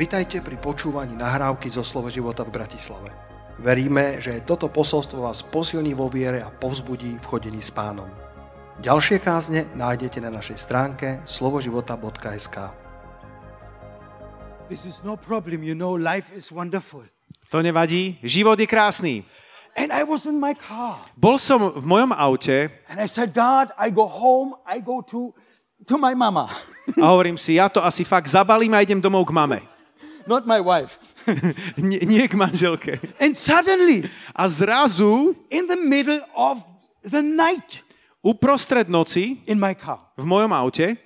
Vitajte pri počúvaní nahrávky zo Slovo života v Bratislave. Veríme, že toto posolstvo vás posilní vo viere a povzbudí v chodení s pánom. Ďalšie kázne nájdete na našej stránke slovoživota.sk This is no problem, you know, life is wonderful. To nevadí, život je krásny. And I was in my car Bol som v mojom aute and I said, God, I go home, I go to, to my mama, a hovorím si, ja to asi fakt zabalím a idem domov k mame. Not my wife. nie, nie k manželke. And suddenly, A zrazu, in the middle of the night uprostred noci, in my car, v mojom aute,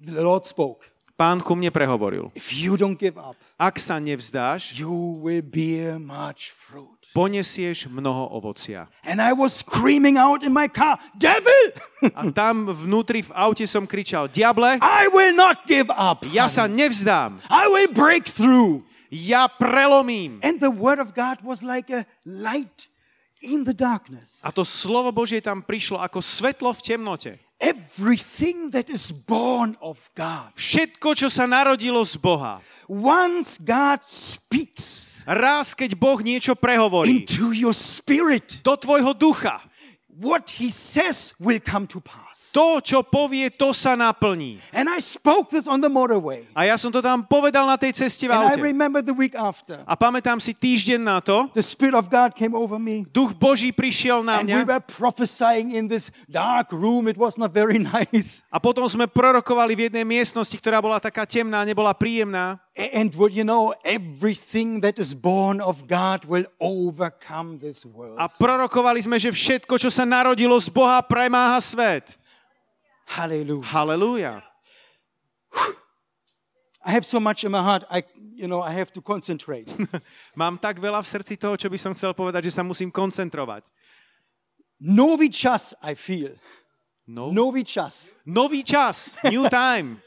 the Lord spoke. pán ku mne prehovoril. If you don't give up, Ak sa nevzdáš, you will bear much fruit. Ponesieš mnoho ovocia. And I was screaming out in my car, Devil, A tam vnútri v aute som kričal, diable, I will not give up. ja sa nevzdám, I will break through. ja prelomím. And the word of God was like a light in the darkness. A to slovo Božie tam prišlo ako svetlo v temnote. Everything that is born of God. Všetko, čo sa narodilo z Boha, Once God speaks raz, keď Boh niečo prehovorí into your spirit, do tvojho ducha, what he says will come to pass. To, čo povie, to sa naplní. And I spoke this on the motorway. A ja som to tam povedal na tej ceste v And I aute. remember the week after. A pamätám si týždeň na to, The Spirit of God came over me. duch Boží prišiel na And we mňa were prophesying in this dark room. It was not very nice. a potom sme prorokovali v jednej miestnosti, ktorá bola taká temná, nebola príjemná. And what you know, everything that is born of God will overcome this world. A prorokovali sme, že všetko, čo sa narodilo z Boha, premáha svet. Hallelujah. Halelúja. I have so much in my heart. I, you know, I have to concentrate. Mám tak veľa v srdci toho, čo by som chcel povedať, že sa musím koncentrovať. Nový čas, I feel. No. Nový čas. Nový čas, new time,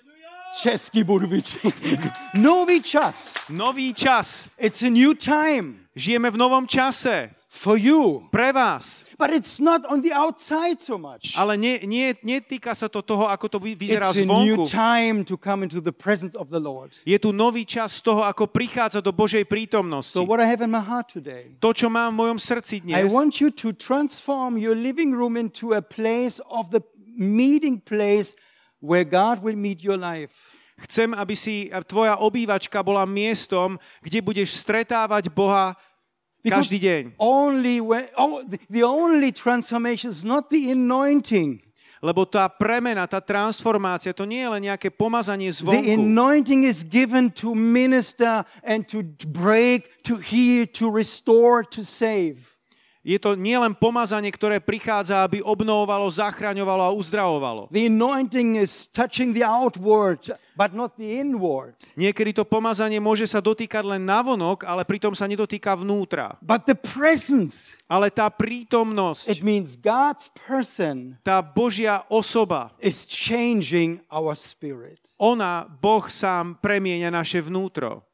Česky budu byť. Nový čas. nový čas. It's a new time Žijeme v novom čase. For you. Pre vás. But it's not on the outside so much. Ale nie, nie, netýka sa to toho, ako to vy- vyzerá It's a new zvonku. time to come into the presence of the Lord. Je tu nový čas toho, ako prichádza do Božej prítomnosti. So what I have in my heart today, To, čo mám v mojom srdci I dnes, want you to transform your living room into a place of the meeting place where God will meet your life. chcem, aby si tvoja obývačka bola miestom, kde budeš stretávať Boha Because každý deň. only when, oh, the, the only transformation is not the anointing. Lebo tá premena, tá transformácia, to nie je len nejaké pomazanie The zvonku. anointing is given to minister and to break, to heal, to restore, to save. Je to nielen pomazanie, ktoré prichádza, aby obnovovalo, zachraňovalo a uzdravovalo. The anointing is touching the outward, but not the inward. Niekedy to pomazanie môže sa dotýkať len navonok, ale pritom sa nedotýka vnútra. But the presence, Ale tá prítomnosť, it means God's person tá Božia osoba, is changing our spirit. ona, Boh sám premieňa naše vnútro.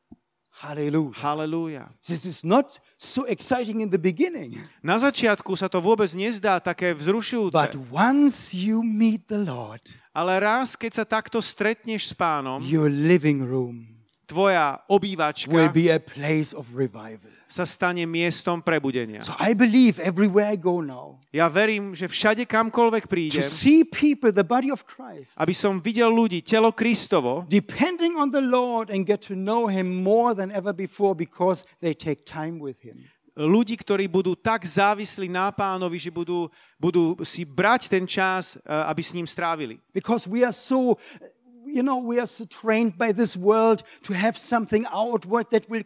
Hallelujah. Halelúja. This is not so exciting in the beginning, Na začiatku sa to vôbec nezdá také vzrušujúce, but once you meet the Lord, ale raz, keď sa takto stretneš s pánom, your living room tvoja will obývačka be a place of revival. Sa stane miestom prebudenia. So I believe everywhere I go now, Ja verím, že všade kamkoľvek to prídem, see people, the body of Christ, aby som videl ľudí, telo Kristovo, depending on the Lord and get to know Him more than ever before because they take time with Him. ľudí, ktorí budú tak závislí na pánovi, že budú, budú si brať ten čas, eh, aby s ním strávili. Because we are so, you know, we are so trained by this world to have something outward that will,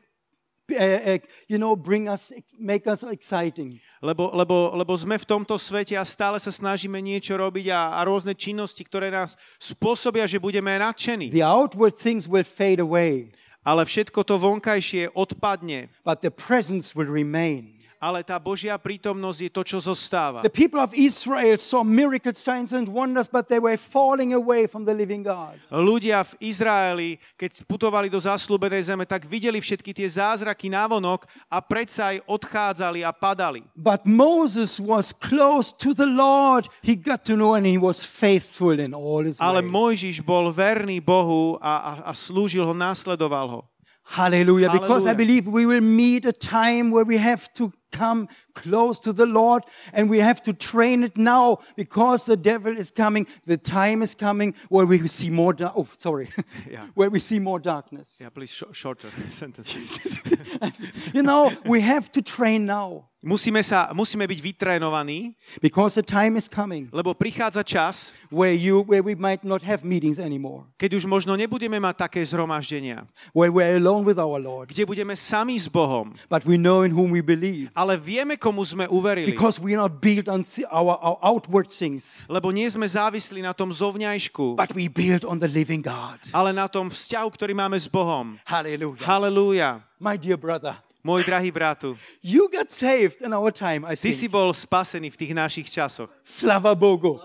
you know, bring us, make us exciting. Lebo, lebo, lebo sme v tomto svete a stále sa snažíme niečo robiť a, a rôzne činnosti, ktoré nás spôsobia, že budeme nadšení. The outward things will fade away, Ale všetko to vonkajšie odpadne. but the presence will remain. Ale tá Božia prítomnosť je to, čo zostáva. The people of Israel saw miracle signs and wonders, but they were falling away from the living God. Ľudia v Izraeli, keď putovali do zaslúbenej zeme, tak videli všetky tie zázraky návonok a predsa aj odchádzali a padali. But Moses was close to the Lord. He got to know and he was faithful in all his Ale ways. Mojžiš bol verný Bohu a, a, a slúžil ho, následoval ho. Hallelujah. Because I believe we will meet a time where we have to come close to the Lord and we have to train it now because the devil is coming. The time is coming where we see more dark. Oh, sorry. Yeah. where we see more darkness. Yeah, please sh- shorter sentences. You know, we have to train now Musíme, sa, musíme byť vytrénovaní, because the time is coming lebo prichádza čas, where you where we might not have meetings anymore. keď už možno nebudeme mať také zhromaždenia, Where we're alone with our Lord. kde budeme sami s Bohom, But we know in whom we believe. ale vieme, komu sme uverili, Because we are not built on our, our outward things, lebo nie sme závislí na tom zovňajšku, but we build on the living God. ale na tom vzťahu, ktorý máme s Bohom. Hallelujah. Halelúja. My dear brother, Môj drahý bratu, you got saved in our time, I ty si think. bol spasený v tých našich časoch. Slava Bogu.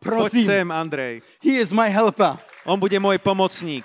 Poď Prosím. sem, Andrej. He is my helper. On bude môj pomocník.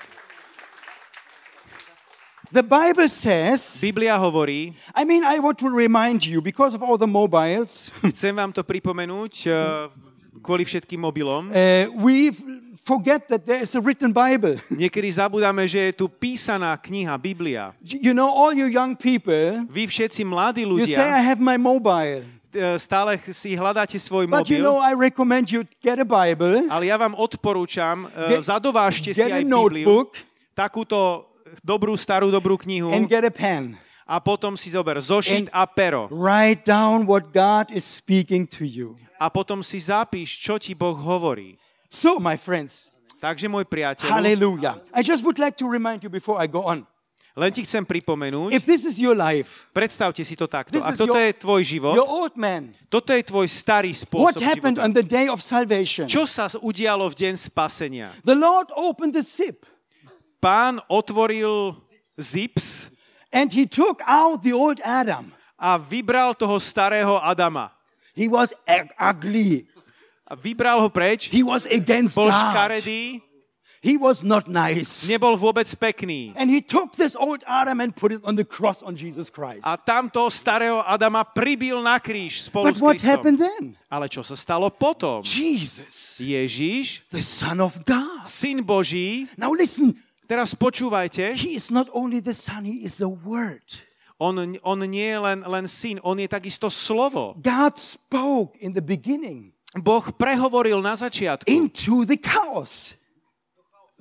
The Bible says, Biblia hovorí, I mean, I want to remind you, because of all the mobiles, chcem vám to pripomenúť eh, kvôli všetkým mobilom. uh, we f- forget that there is a written Bible. Niekedy zabudáme, že je tu písaná kniha, Biblia. You know, all you young people, Vy všetci mladí you say, I ľudia have my mobile. eh, stále si hľadáte svoj But you mobil, know, I recommend you get a Bible, ale ja vám odporúčam, eh, Get- zadovážte si get a aj Bibliu, takúto dobrú, starú, dobrú knihu and get a pen. a potom si zober zošit a pero. Write down what God is speaking to you. A potom si zapíš, čo ti Boh hovorí. So, my friends, Takže môj priateľ, hallelujah. I just would like to remind you before I go on. len ti chcem pripomenúť, If this is your life, predstavte si to takto. This is toto your- je tvoj život, your old man, toto je tvoj starý what spôsob happened života. on the day of salvation? Čo sa udialo v deň spasenia? The Lord opened the zip Pán otvoril zips and he took out the old Adam. a vybral toho starého Adama. He was ug- ugly. A vybral ho preč, He was against bol škaredý, He was not nice. nebol vôbec pekný. And he took this old Adam and put it on the cross on Jesus Christ. A tamto starého Adama pribil na kríž spolu But s what Kristom. happened then? Ale čo sa stalo potom? Jesus, Ježiš, the Son of God. syn Boží, Now listen, teraz počúvajte, he is not only the Son, he is the Word. on, on nie je len, len syn, on je takisto slovo. God spoke in the beginning Boh prehovoril na začiatku into the chaos.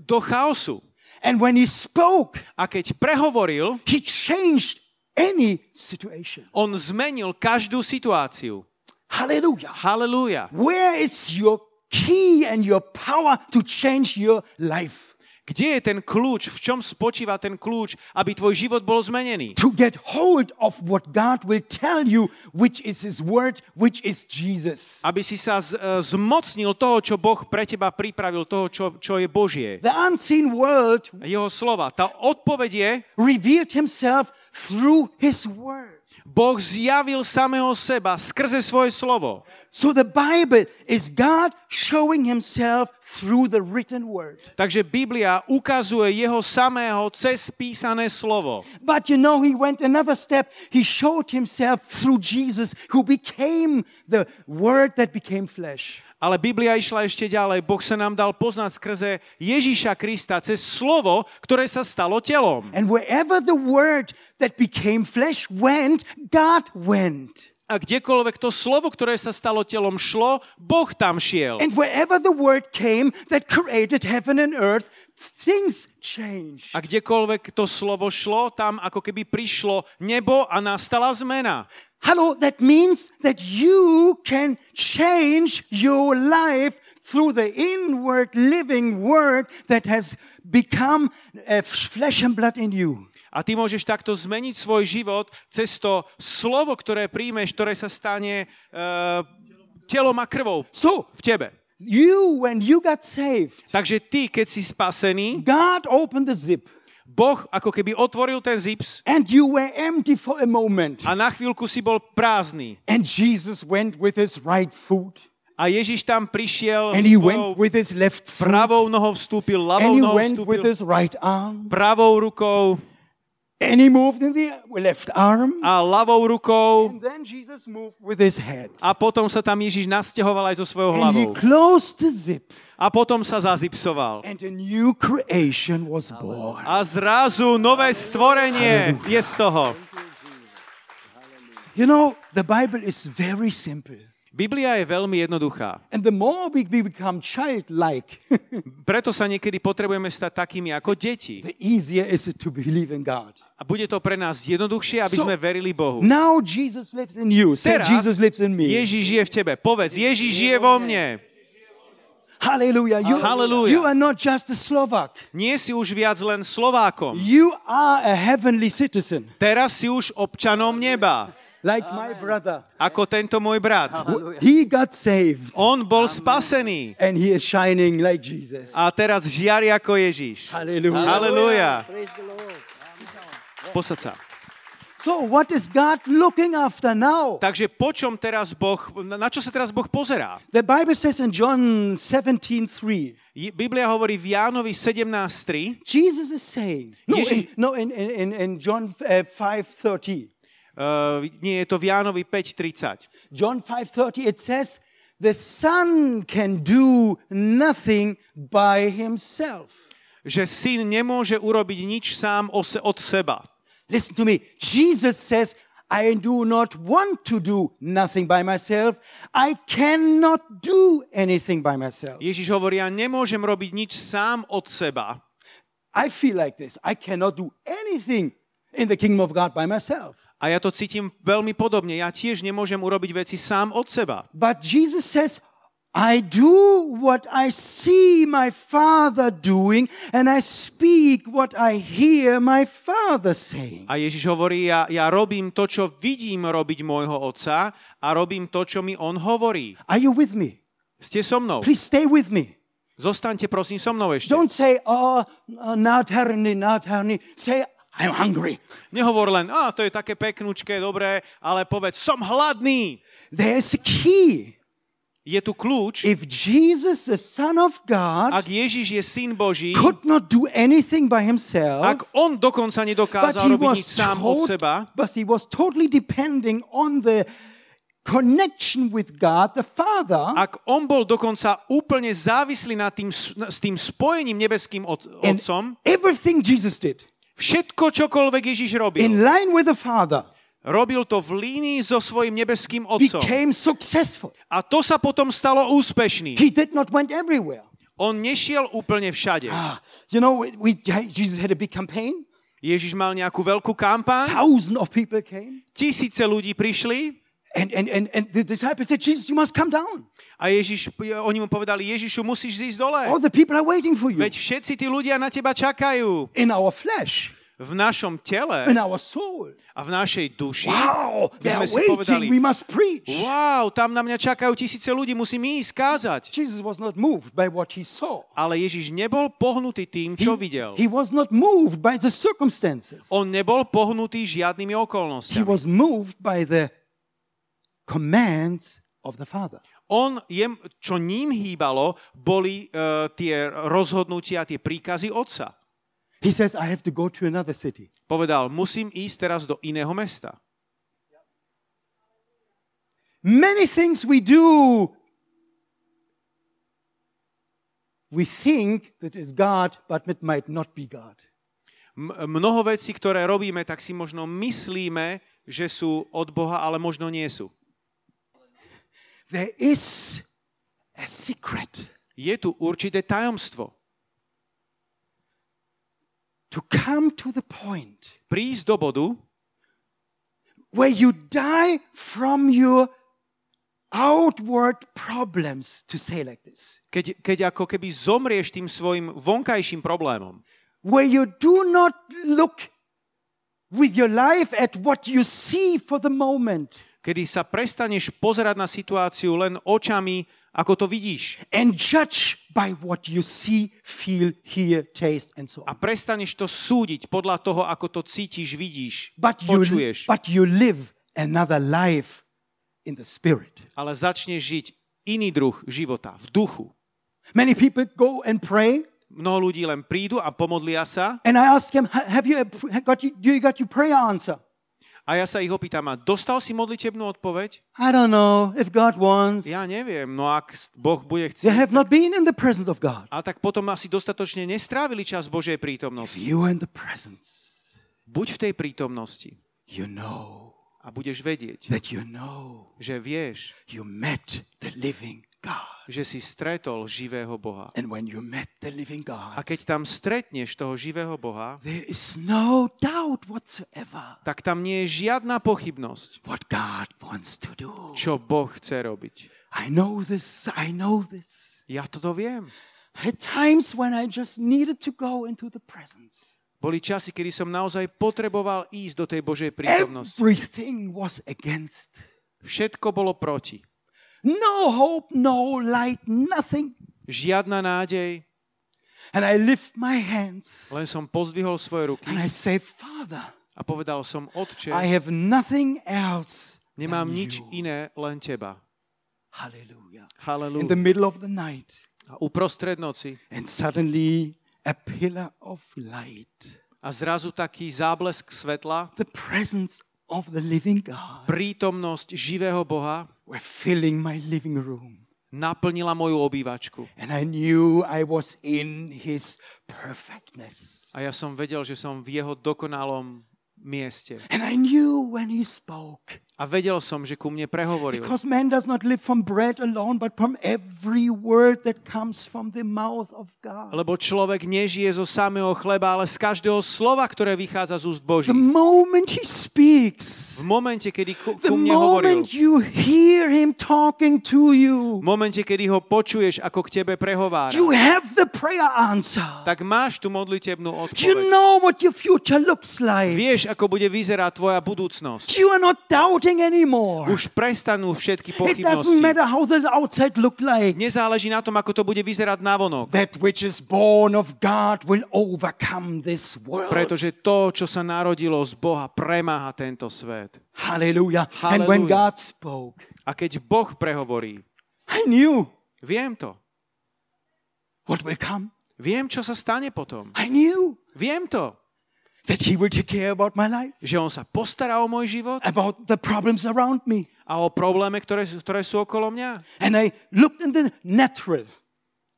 do chaosu. And when he spoke, A keď prehovoril, he changed any situation. on zmenil každú situáciu. Hallelujah. Halelúja. Where is your key and your power to change your life? Kde je ten kľúč? V čom spočíva ten kľúč, aby tvoj život bol zmenený? To get hold of what God will tell you, which is his word, which is Jesus. Aby si sa z, e, zmocnil toho, čo Boh pre teba pripravil, toho, čo, čo je Božie. The unseen world Jeho slova. Tá odpoveď je, revealed himself through his word. Boh zjavil samého seba skrze svoje slovo. So the Bible is God showing himself through the written word. Takže Biblia ukazuje jeho samého cez písané slovo. But you know, he went another step. He showed himself through Jesus, who became the word that became flesh. Ale Biblia išla ešte ďalej. Boh sa nám dal poznať skrze Ježíša Krista cez slovo, ktoré sa stalo telom. And wherever the word that became flesh went, God went. A kdekoľvek to slovo, ktoré sa stalo telom, šlo, Boh tam šiel. And wherever the word came that created heaven and earth, things changed. A kdekoľvek to slovo šlo, tam ako keby prišlo nebo a nastala zmena. Hello, that means that you can change your life through the inward living word that has become flesh and blood in you. A ty môžeš takto zmeniť svoj život cez to slovo, ktoré príjmeš, ktoré sa stane uh, telom a krvou So, v tebe. you, when you got saved, Takže ty, keď si spasený, God opened the zip Boh ako keby otvoril ten zips and you were empty for a moment. a na chvíľku si bol prázdny. And Jesus went with his right foot A Ježiš tam prišiel and he went with his left foot pravou nohou vstúpil, and ľavou he nohou went with vstúpil, his right arm. pravou rukou And he moved in the left arm. a ľavou rukou And then Jesus moved with his head. a potom sa tam Ježiš nasťahoval aj so svojou And he hlavou. closed the zip. A potom sa zazipsoval. And a new creation was born. A zrazu nové stvorenie je z toho. You know, the Bible is very simple. Biblia je veľmi jednoduchá. And the more we become childlike, Preto sa niekedy potrebujeme stať takými ako deti. the easier is it to believe in God. A bude to pre nás jednoduchšie, aby So- sme verili Bohu. Now Jesus lives in you. Say, Teraz Jesus lives in me. Ježiš žije v tebe. Povedz, Ježiš žije vo mne. Hallelujah. You, Hallelujah. you are not just a Slovak. Nie si už viac len Slovákom. You are a heavenly citizen, Teraz si už občanom neba. Like my brother. Ako tento môj brat. He got saved On bol spasený. and he is shining like Jesus. A teraz žiari ako Ježiš. Hallelujah. Halelúja. Posad sa. So, what is God looking after now? Takže po čom teraz Boh, na čo sa teraz Boh pozerá? The Bible says in John 17:3, Je- Biblia hovorí v Jánovi 17.3, Jesus is saying, no, in, Ježiš- no, in, in, in, in John uh, 5:30. Uh, nie je to v Jánovi 5.30. John 5:30 it says the son can do nothing by himself. Že syn nemôže urobiť nič sám od seba. Listen to me. Jesus says, I do not want to do nothing by myself. I cannot do anything by myself. Ježiš hovorí, ja nemôžem robiť nič sám od seba. I feel like this. I cannot do anything in the kingdom of God by myself. A ja to cítim veľmi podobne. Ja tiež nemôžem urobiť veci sám od seba. But Jesus says, I do what I see my Father doing, and I speak what I hear my Father saying. A Ježiš hovorí, ja, ja robím to, čo vidím robiť môjho otca a robím to, čo mi on hovorí. Are you with me? Ste so mnou. Please stay with me. Zostaňte prosím so mnou ešte. Don't say, oh, not herni. Say, I'm hungry. Nehovor len, a to je také peknúčké, dobré, ale povedz, som hladný. There's a key. Je tu kľúč, If Jesus, the Son of God, ak Ježiš je syn Boží, could not do anything by himself, ak on dokonca nedokázal robiť nič sám od seba, but he was totally depending on the connection with God, the Father, ak on bol dokonca úplne závislý na tým, s tým spojením nebeským od, otcom, everything Jesus did všetko, čokoľvek Ježiš robil, in line with the Father robil to v línii so svojím nebeským otcom. became successful. A to sa potom stalo úspešným. He did not went everywhere. On nešiel úplne všade. Ah, you know, we, Jesus had a big campaign. Ježiš mal nejakú veľkú kampaň, Thousands of people came. tisíce ľudí prišli And, and, and, and the disciples said, Jesus, you must come down. a Ježiš, oni mu povedali, Ježišu, musíš zísť dole. All the people are waiting for you. Veď všetci tí ľudia na teba čakajú. In our flesh, V našom tele in our soul. a v našej duši Wow, they are si povedali, waiting. We must preach. wow, tam na mňa čakajú tisíce ľudí, musím ísť kázať. Jesus was not moved by what he saw. Ale Ježiš nebol pohnutý tým, čo videl. He was not moved by the circumstances. On nebol pohnutý žiadnymi He okolnostiami. was moved by the commands of the Father. On, je, čo ním hýbalo, boli uh, tie rozhodnutia, tie príkazy otca. He says, I have to go to another city. Povedal, musím ísť teraz do iného mesta. Many things we do, we think that is God, but it might not be God. Mnoho vecí, ktoré robíme, tak si možno myslíme, že sú od Boha, ale možno nie sú. There is a secret Je tu určité tajomstvo. to come to the point Prísť do bodu, where you die from your outward problems, to say like this, keď, keď ako keby zomrieš tým svojim vonkajším problémom. where you do not look with your life at what you see for the moment Kedy sa prestaneš pozerať na situáciu len očami, ako to vidíš. and judge by what you see, feel, hear, taste, and so A on. prestaneš to súdiť podľa toho, ako to cítiš, vidíš, But you, počuješ. but you live another life in the spirit. Ale začneš žiť iný druh života, v duchu. Many people go and pray, Mnoho ľudí len prídu a pomodlia sa And I ask "Ha- have you a- got you, you got your prayer answer? A ja sa ich opýtam, a dostal si modlitebnú odpoveď? I don't know if God wants. Ja neviem, no ak Boh bude They chcieť, have not been in the presence of God. a tak potom asi dostatočne nestrávili čas Božej If prítomnosti. you are in the presence, Buď v tej prítomnosti you know a budeš vedieť, that you know že vieš, you met the living God. Že si stretol živého Boha. And when you met the living A God, keď tam stretneš toho živého Boha, there is no doubt whatsoever tak tam nie je žiadna pochybnosť, what God wants to do. čo Boh chce robiť. I know this, I know this. Ja toto viem. At times when I just needed to go into the presence, Boli časy, kedy som naozaj potreboval ísť do tej Božej prítomnosti. everything was against. Všetko bolo proti. No hope, no light, nothing. Žiadna nádej, And I lift my hands len som pozdvihol svoje ruky and I say, Father, a povedal som, Otče, I have nothing else. nemám nič you." iné, len Teba. Hallelujah. In Halelúja. the middle of the night, A uprostred noci and suddenly a pillar of light, a zrazu taký záblesk svetla, the presence of the living God, prítomnosť živého Boha were filling my living room. naplnila moju obývačku. And I knew I was in His perfectness. A ja som vedel, že som v jeho dokonalom mieste. And I knew when He spoke. A vedel som, že ku mne prehovoril. Because man does not live from bread alone, but from every word that comes from the mouth of God. Lebo človek nežije zo samého chleba, ale z každého slova, ktoré vychádza z úst The Božích. moment He speaks, V momente, kedy ku, the ku mne hovoril, you hear Him talking to you, v momente, kedy ho počuješ, ako k tebe prehovára, you have the prayer answer. tak máš tú modlitebnú You odpoveď. know what your future looks like. Vieš, ako bude vyzerať tvoja budúcnosť. You are not doubting anymore. Už prestanú všetky It doesn't pochybnosti. matter how the outside look like. Nezáleží na tom, ako to bude vyzerať navonok. That which is born of God will overcome this world. Pretože to, čo sa narodilo z Boha, premáha tento svet. Hallelujah. And when Hallelujah. God spoke, A keď Boh prehovorí, I knew viem to. what will come. Viem, čo sa stane potom. I knew Viem to. That He will take care about my life, Že On sa postará o môj život about the problems around me. a o probléme, ktoré, ktoré sú okolo mňa. And I looked in the natural,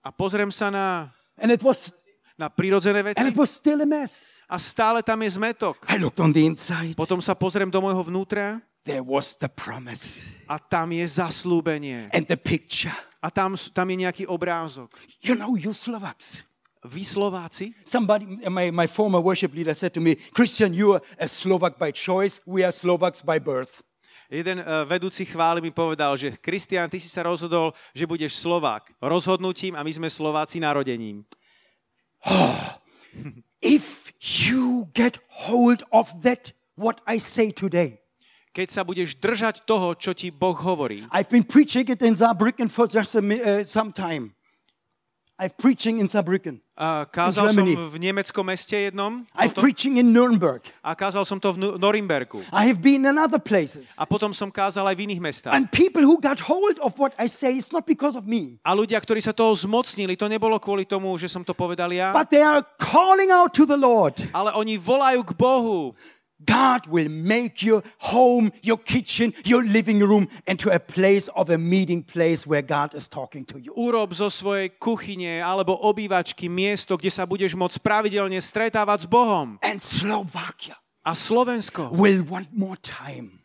A pozriem sa na, and it was na prírodzené and veci it was still a mess. a stále tam je zmetok. I looked on the inside. Potom sa pozriem do môjho vnútra There was the promise a tam je zaslúbenie. and the picture. A tam, tam je nejaký obrázok. You know, you Slovaks. Vy Slováci, Somebody, my, my former worship leader said to me, Christian, you are a Slovak by choice. We are Slovaks by birth. jeden uh, vedúci chvály mi povedal, že Kristián, ty si sa rozhodol, že budeš Slovák rozhodnutím a my sme Slováci narodením. If you get hold of that, what I say today, Keď sa budeš držať toho, čo ti Boh hovorí. I've been preaching it in Saarbrücken for just a, uh, some time. I'm preaching in Saarbrücken. Kázal som v nemeckom meste jednom preaching in Nuremberg. a kázal som to v Norimbergu. I have been in other places. A potom som kázal aj v iných mestách. And people who got hold of what I say, it's not because of me, A ľudia, ktorí sa toho zmocnili, to nebolo kvôli tomu, že som to povedal ja, but they are calling out to the Lord. ale oni volajú k Bohu. God will make your home, your kitchen, your living room into a place of a meeting place where God is talking to you. Urob zo svojej kuchyne alebo obývačky miesto, kde sa budeš môcť pravidelne stretávať s Bohom. And Slovakia A Slovensko will want more time.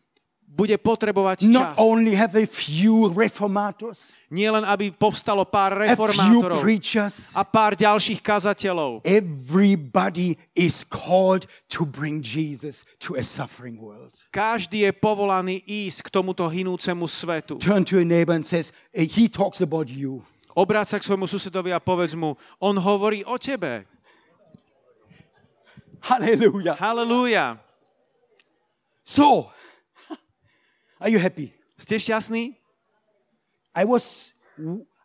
Bude potrebovať Not čas. only have a few reformators, Nie len, aby povstalo pár a few reformátorov preachers. a pár ďalších kazateľov. Everybody is called to bring Jesus to a suffering world. Každý je povolaný ísť k tomuto hinúcemu svetu. Turn to a neighbor and says, he talks about you. Obráť sa k svojmu susedovi a povedz mu, on hovorí o tebe. Hallelujah. Halelúja. So, are you happy? Ste šťastní? I was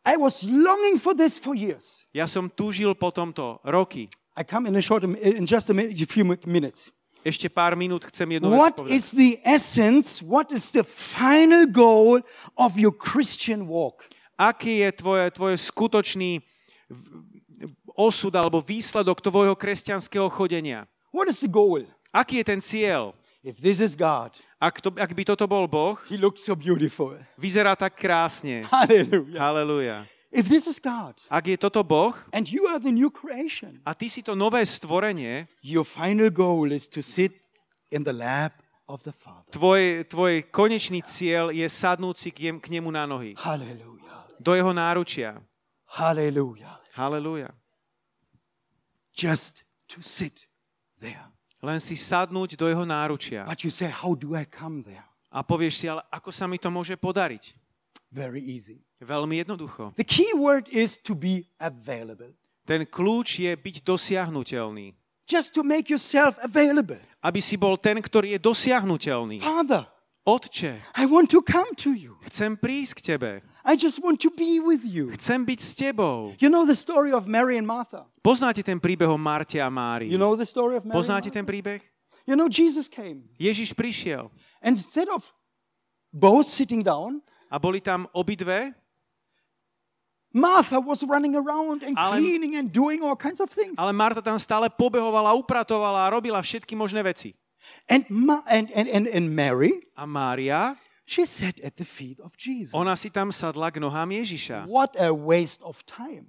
I was longing for this for years. Ja som túžil po tomto roky. I come in a short in just a, minute, a few minutes. Ešte pár minút chcem jednu What povedať. is the essence? What is the final goal of your Christian walk? Aký je tvoje, tvoje skutočný osud alebo výsledok tvojho kresťanského chodenia. What is the goal? Aký je ten cieľ? If this is God, Ak, to, ak by toto bol Boh, He looks so beautiful. vyzerá tak krásne. Hallelujah. Halelujá. If this is God, Ak je toto Boh and you are the new creation, a ty si to nové stvorenie, your final goal is to sit in the lap of the Father. tvoj, tvoj konečný cieľ je sadnúť si k, jem, k nemu na nohy. Hallelujah. Do jeho náručia. Hallelujah. Halelujá. Just to sit there. Len si sadnúť do jeho náručia. But you say, How do I come there? A povieš si, ale ako sa mi to môže podariť? Very easy. Veľmi jednoducho. The key word is to be available. Ten kľúč je byť dosiahnutelný. Just to make yourself available. Aby si bol ten, ktorý je dosiahnutelný. Father, Otče, I want to come to you. chcem prísť k tebe. I just want to be with you. Chcem byť s tebou. You know the story of Mary and Martha? Poznáte ten príbeh o Marte a Márii? You know the story of Mary Poznáte ten príbeh? You know, Jesus came. Ježiš prišiel And instead of both sitting down, a boli tam obidve, Martha was running around and Ale- cleaning and doing all kinds of things. ale Marta tam stále pobehovala, upratovala a robila všetky možné veci. And, Ma- and, and, and, and Mary, A Mária, she sat at the feet of Jesus. ona si tam sadla k nohám Ježiša. What a waste of time.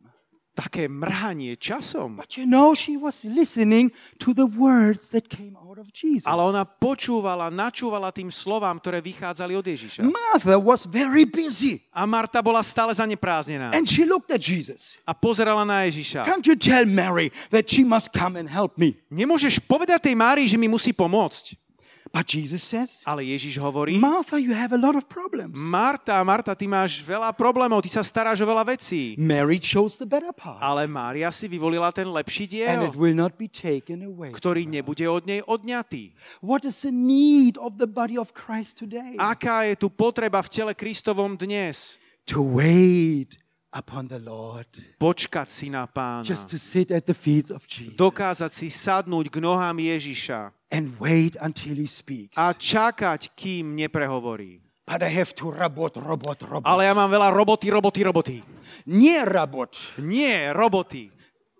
Také mrhanie časom. But you know, she was listening to the words that came out of Jesus. Ale ona počúvala, načúvala tým slovám, ktoré vychádzali od Ježiša. Martha was very busy. A Marta bola stále zaneprázdnená. And she looked at Jesus. A pozerala na Ježiša. Can't you tell Mary that she must come and help me? Nemôžeš povedať tej Márii, že mi musí pomôcť. But Jesus says, Ale Ježiš hovorí, Martha, you have a lot of problems. Marta, Marta, ty máš veľa problémov, ty sa staráš o veľa vecí. Mary chose the better part. Ale Mária si vyvolila ten lepší And diel, it will not be taken away. ktorý nebude od nej odňatý. What is the need of the body of Christ today? Aká je tu potreba v tele Kristovom dnes? To wait upon the Lord. Počkať si na pána. Just to sit at the feet of Jesus. Dokázať si sadnúť k nohám Ježiša And wait until he speaks. a čakať, kým neprehovorí. But I have to robot, robot, robot. Ale ja mám veľa roboty, roboty, roboty. Nie robot. Nie, roboty.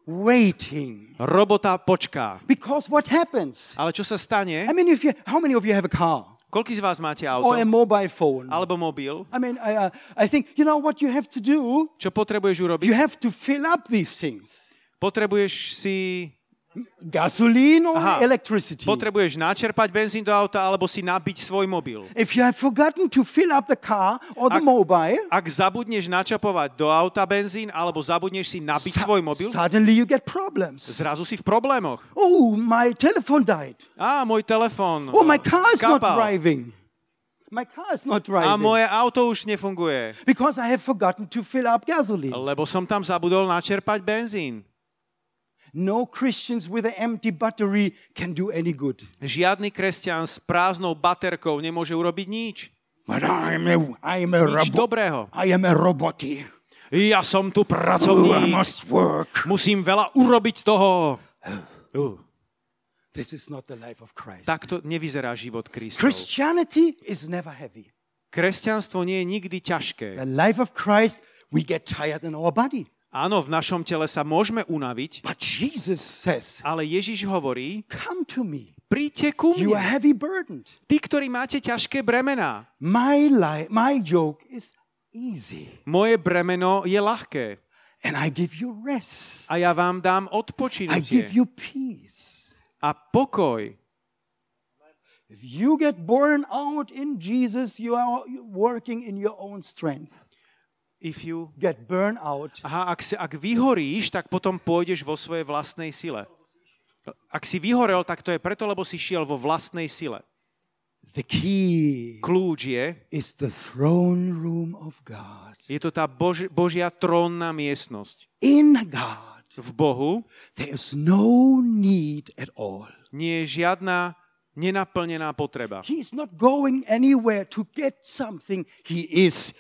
Waiting. Robota počká. Because what happens? Ale čo sa stane? I mean, if you, how many of you have a car Koľký z vás máte auto? or a mobile phone? Alebo mobil? I mean, I, uh, I think, you know what you have to do? Čo potrebuješ urobiť? You have to fill up these things. Potrebuješ si... Gasoline or Aha. electricity. Potrebuješ načerpať benzín do auta alebo si nabiť svoj mobil. If you have forgotten to fill up the car or the Ak- mobile, Ak zabudneš načapovať do auta benzín alebo zabudneš si nabiť su- svoj mobil, suddenly you get problems. zrazu si v problémoch. Oh, my telephone died. Á, môj telefón Oh, my car is not driving. My car is not A driving. moje auto už nefunguje, Because I have forgotten to fill up gasoline. lebo som tam zabudol načerpať benzín. No Christians with an empty battery can do any good. Žiadny kresťan s prázdnou baterkou nemôže urobiť nič. But I'm a, I'm a Nič dobrého. I am a roboty. Ja som tu I pracovník. must work. Musím veľa urobiť toho. Uh, This is not the life of Christ. takto nevyzerá život Kristov. Christianity is never heavy. Kresťanstvo nie je nikdy ťažké. The life of Christ, we get tired in our body. Áno, v našom tele sa môžeme unaviť, But Jesus says, ale Ježiš hovorí, Come to me. príďte ku You are mne. heavy burdened. Tí, ktorí máte ťažké bremená. My life, my yoke is easy. Moje bremeno je ľahké And I give you rest. a ja vám dám I give odpočinutie you peace. a pokoj. If you get burned out in Jesus, you are working in your own strength. If you... Get burned out. Aha, ak, si, ak vyhoríš, tak potom pôjdeš vo svojej vlastnej sile. Ak si vyhorel, tak to je preto, lebo si šiel vo vlastnej sile. The key Kľúč je, is the throne room of God. je to tá Bož, Božia trónna miestnosť. In God, V Bohu there is no need at all. nie je žiadna nenaplnená potreba. He's not going anywhere to get something. He is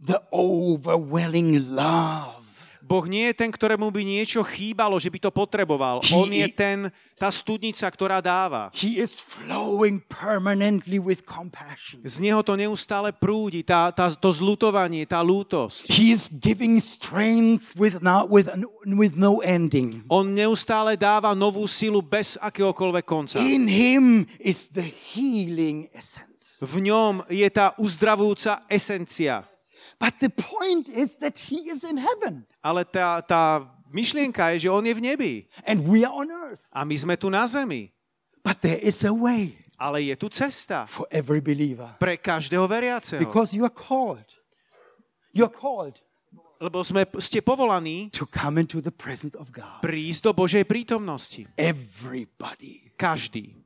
the overwhelming love. Boh nie je ten, ktorému by niečo chýbalo, že by to potreboval. He- On je ten, tá studnica, ktorá dáva. He is flowing permanently with compassion. Z neho to neustále prúdi, tá, tá, to zlutovanie, tá lútosť. He is giving strength with, no, with, with no ending. On neustále dáva novú silu bez akéhokoľvek konca. In him is the healing essence. V ňom je tá uzdravujúca esencia. But the point is that he is in heaven Ale tá, tá myšlienka je, že on je v nebi and we are on earth. a my sme tu na zemi. But there is a way Ale je tu cesta for every believer pre každého veriaceho. because you are called. You're called Lebo sme, ste povolaní to come into the presence of God. prísť do Božej prítomnosti. Everybody. Každý.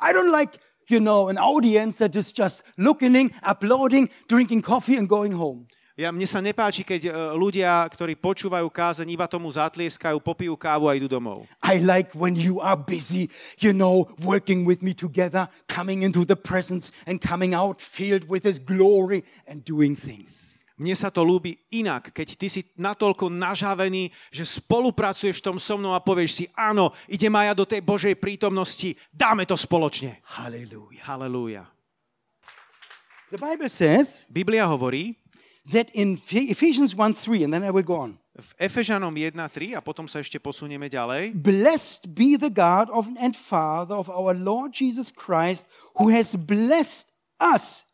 I don't like, you know, an audience that is just looking, applauding, drinking coffee, and going home. Ja, mne sa nepáči, keď e, ľudia, ktorí počúvajú kázeň, iba tomu zatlieskajú, popijú kávu a idú domov. I like when you are busy, you know, working with me together, coming into the presence and coming out filled with His glory and doing things. Mne sa to ľúbi inak, keď ty si natoľko nažavený, že spolupracuješ v tom so mnou a povieš si, áno, idem aj ja do tej Božej prítomnosti, dáme to spoločne. Hallelujah. Halelúja. The Bible says Biblia hovorí that in Phe- Ephesians 1 3, and then I will go on. v Efežanom 1.3 a potom sa ešte posunieme ďalej. Blessed be the God of and Father of our Lord Jesus Christ, who has blessed us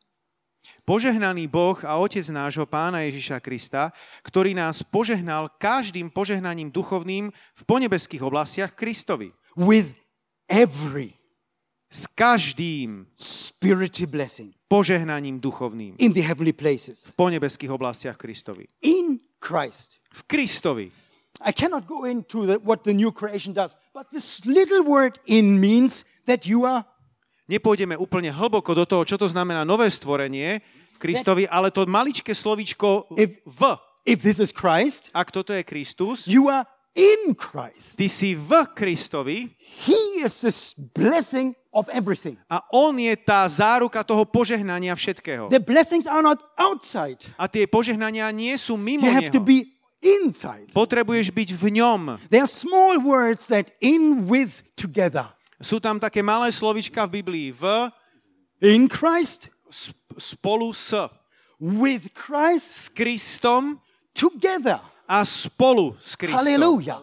Požehnaný Boh a Otec nášho Pána Ježiša Krista, ktorý nás požehnal každým požehnaním duchovným v ponebeských oblastiach Kristovi. with every S každým spiritual blessing požehnaním duchovným in the heavenly places v ponebeských oblastiach Kristovi. in Christ. V Kristovi. I cannot go into the, what the new creation does, but this little word in means that you are Nepôjdeme úplne hlboko do toho, čo to znamená nové stvorenie v Kristovi, ale to maličké slovíčko If- v, if this is Christ, ak toto je Kristus, you are in Christ. ty si v Kristovi He is this blessing of everything. a on je tá záruka toho požehnania všetkého. The blessings are not outside. A tie požehnania nie sú mimo You have to neho. be inside. Potrebuješ byť v ňom. There are small words that in with together. Sú tam také malé slovička v Biblii. V, In Christ, spolu s, with Christ, s Kristom together. A spolu s Kristom. Hallelujah.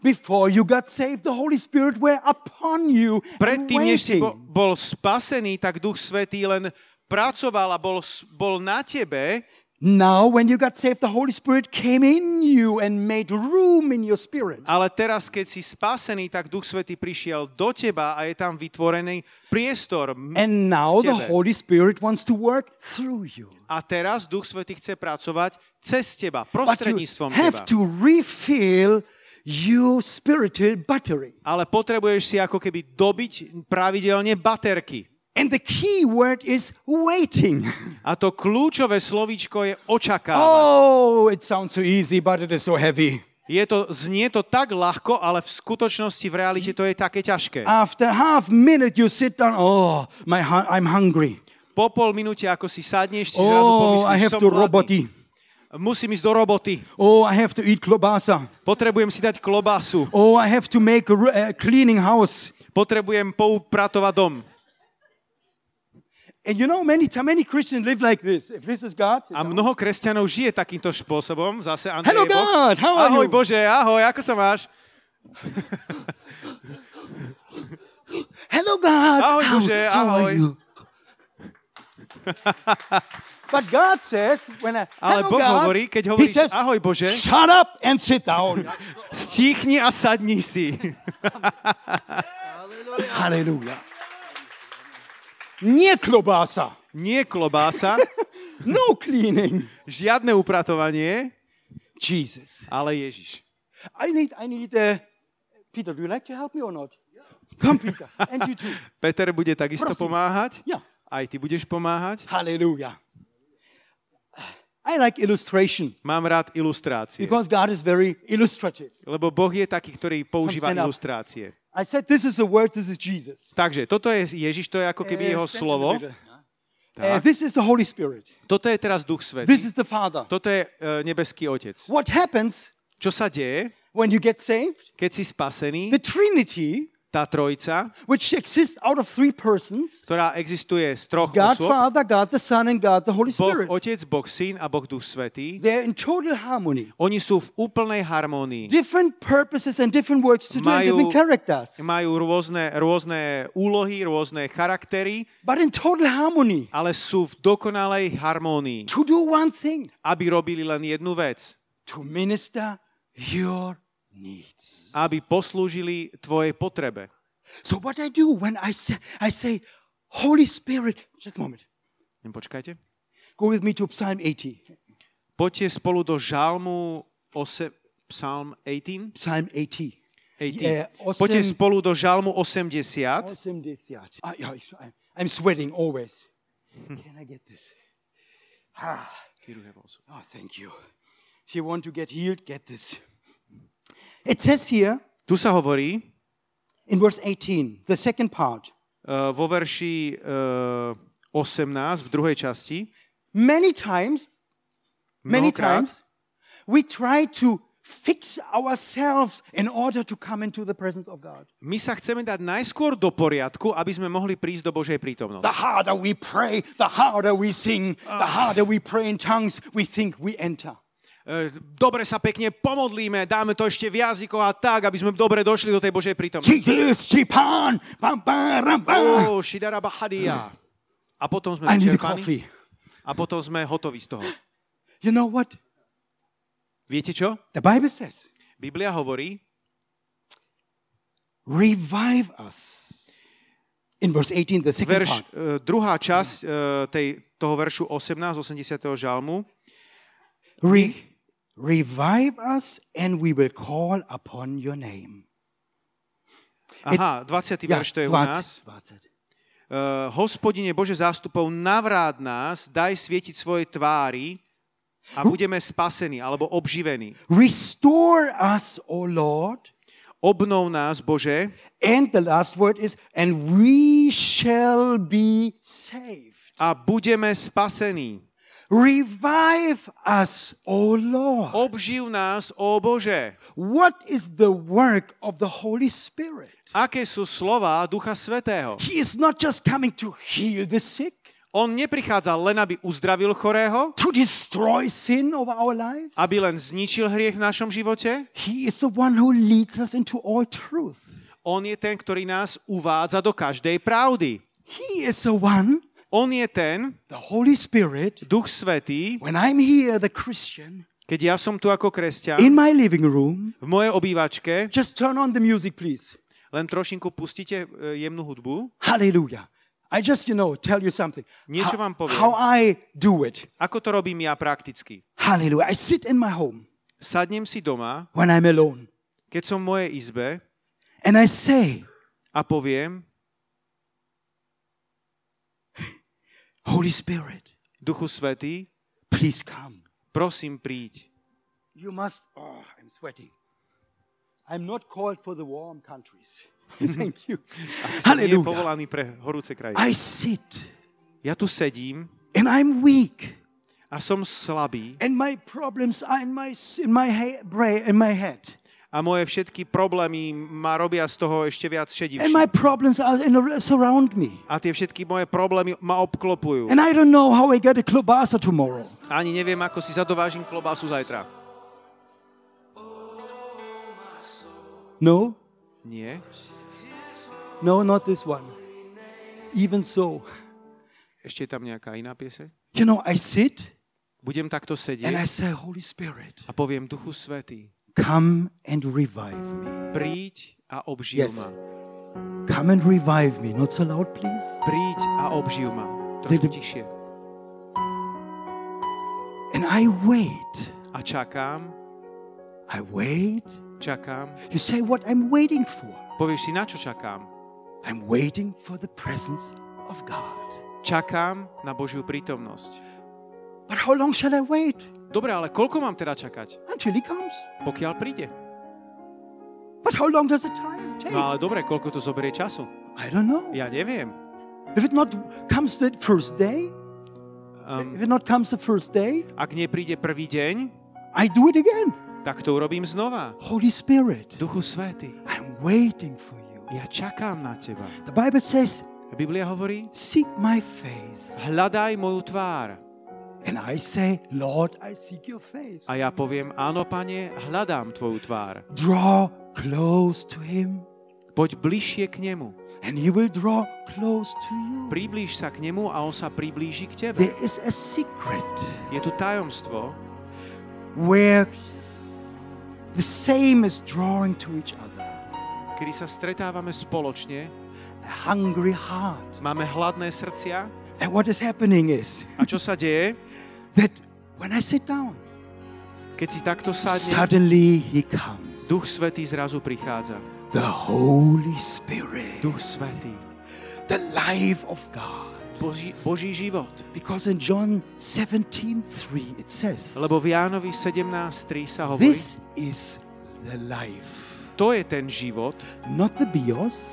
Before you got saved, the Holy Spirit were upon you Predtým, než si bo- bol spasený, tak Duch Svetý len pracoval a bol, bol na tebe, Now, when you got saved, the Holy Spirit came in you and made room in your spirit. ale teraz, keď si spasený, tak Duch Svetý prišiel do teba a je tam vytvorený priestor. And now the. Holy Spirit wants to work through you. A teraz Duch Svetý chce pracovať cez teba, prostredníctvom have teba. to refill your spiritual battery. Ale potrebuješ si ako keby dobiť pravidelne baterky. And the key word is waiting. A to kľúčové slovíčko je očakávať. Oh, it sounds so easy, but it is so heavy. Je to, znie to tak ľahko, ale v skutočnosti, v realite to je také ťažké. After half minute, you sit down. Oh, my, I'm hungry. Po pol minúte, ako si sadneš, si zrazu Oh, pomyslíš, I have som to roboty. Musím ísť do roboty. Oh, I have to eat klobasa. Potrebujem si dať klobásu. Oh, I have to make a, cleaning house. Potrebujem poupratovať dom. And you know, many many Christians live like this. If this is God, A mnoho kresťanov žije takýmto spôsobom. Zase Andrej Hello. God. How are ahoj you? Bože, ahoj, ako sa máš? hello, God. Ahoj, how, Bože, how are ahoj. you? but God says, when I, Ale Boh God, hovorí, keď hovoríš says, ahoj Bože, shut up and sit down. stíchni a sadni si. Hallelujah. Nie klobasa. Nie klobása, No cleaning. žiadne upratovanie, Jesus. ale Ježiš. I need, I need, uh, Peter, do you like to help me or not? Come, Peter. And you too. Peter bude takisto Prosím. pomáhať. Yeah. Aj ty budeš pomáhať. Hallelujah. I like illustration Mám rád ilustrácie. because God is very illustrative. Lebo Boh je taký, ktorý používa ilustrácie. I said, this is a word, this is Jesus. Takže toto je Ježiš, to je ako keby Eh, jeho stand slovo. Uh, this is the Holy Spirit. Toto je teraz Duch Svetý. This is the Father. Toto je e, nebeský Otec. What happens Čo sa deje, when you get saved? keď si spasený? The Trinity, Tá trojica, which exists out of three persons ktorá existuje z troch God osôb, Father, God the Son, and God the Holy Boh Spirit. Otec, Boh Syn a Boh Duch Svetý, They're in total harmony. oni sú v úplnej harmónii. Different purposes and different works to do Majú- different characters. Majú rôzne, rôzne úlohy, rôzne charaktery, But in total harmony. ale sú v dokonalej harmónii, To do one thing. aby robili len jednu vec. To minister your needs. Aby poslúžili tvojej potrebe. So what I do when I say, I say, Holy Spirit, just a moment. Počkajte. Go with me to Psalm 80. Poďte spolu do žalmu ose, Psalm 18. Psalm 80. 18. Yeah, osem- Poďte spolu do žalmu 80. Awesome this, yeah. Ah, yeah, I'm- I'm sweating always. Can I get this? Ah, oh, thank you. If you want to get healed, get this. It says here Tu sa hovorí in verse 18, the second part, uh, vo verši uh, 18 v druhej časti. many times, many times, we try to fix ourselves in order to come into the presence of God. my sa chceme dať najskôr do poriadku, aby sme mohli prísť do Božej prítomnosti. The harder we pray, the harder we sing, the harder we pray in tongues, we think we enter. E, Dobre sa pekne pomodlíme, dáme to ešte v jazykoch a tak, aby sme dobre došli do tej Božej prítomnosti. Oh. A potom sme vyčerpaní a potom sme hotoví z toho. You know what? Viete čo? The Bible says, Biblia hovorí, revive us. In verse 18, the second verš, part. e, druhá časť e, tej, toho veršu 18, 80. žalmu, Re- revive us and we will call upon your name. aha, 20. Ja, verš to je u nás. 20, 20. Uh, hospodine Bože zástupov, navráť nás, daj svietiť svoje tvári a budeme spasení alebo obživení. Restore us, O Lord. Obnov nás, Bože, And the last word is, and we shall be saved. a budeme spasení. Revive us, O Lord. Obživ nás, ó Bože. What is the work of the Holy Spirit? Aké sú slova Ducha Svetého? He is not just coming to heal the sick, On neprichádza len, aby uzdravil chorého, to destroy sin over our lives. aby len zničil hriech v našom živote. He is the one who leads us into all truth. On je ten, ktorý nás uvádza do každej pravdy. He is the one, On je ten, the Holy Spirit, Duch Svetý, when I'm here, the Christian, keď ja som tu ako kresťan, in my living room, v mojej obývačke, just turn on the music, please. len trošinku pustíte e, jemnú hudbu. Hallelujah. I just, you know, tell you something. Niečo How, vám poviem. how I do it. Ako to robím ja prakticky? Hallelujah. I sit in my home Sadnem si doma, when I'm alone keď som v mojej izbe and I say, a poviem, Holy Spirit, Duchu Svetý, please come. prosím príď. You must, oh, I'm sweating. I'm not called for the warm countries. Thank you. Hallelujah. povolaný pre horúce krajiny. I sit Ja tu sedím and I'm weak a som slabý and my problems are in my, in my, brain, in my head. A moje všetky problémy ma robia z toho ešte viac šedivší. And my problems are in, surround me. A tie všetky moje problémy ma obklopujú. And I don't know how I get a klobasa tomorrow. Ani neviem, ako si zadovážim klobásu zajtra. No, Nie. no, not this one. Even so, Ešte je tam nejaká iná pieseň? you know, I sit Budem takto and I sedieť say, Holy Spirit, a poviem Duchu Svetý, come and revive me. príď a obživ Yes. ma. Come and revive me. Not so loud, please. Príď a obživ ma. Trošku tichšie. And I wait. A čakám, I wait. čakám. You say what I'm waiting for. Povieš si, na čo čakám? I'm waiting for the presence of God. Čakám na Božiu prítomnosť. But how long shall I wait? Dobre, ale koľko mám teda čakať? Until he comes. Pokiaľ príde. But how long does the time take? No ale dobre, koľko to zoberie času? I don't know. Ja neviem. If it not comes the first day, Um, if it not comes the first day, ak nepríde prvý deň, I do it again. tak to urobím znova. Holy Spirit, Duchu Svetý, I'm waiting for you. ja čakám na teba. The Bible says, Biblia hovorí, Seek my face. hľadaj moju tvár. And I say, Lord, I seek your face. A ja poviem, áno, pane, hľadám tvoju tvár. Draw close to him, Poď bližšie k nemu. and he will draw close to you. Priblíž sa k nemu a on sa priblíži k tebe. There is a secret Je tu tajomstvo, where the same is drawing to each other. kedy sa stretávame spoločne, A hungry heart. máme hladné srdcia And what is happening is a čo sa deje? that when I sit down, Keď si takto sadne, suddenly he comes. Duch Svetý zrazu prichádza. The Holy Spirit, Duch Svetý, the life of God. Boží, Boží život. Because in John 17 3 it says, Lebo v Jánovi 17.3 sa hovorí, This is the life. to je ten život, Not the bios,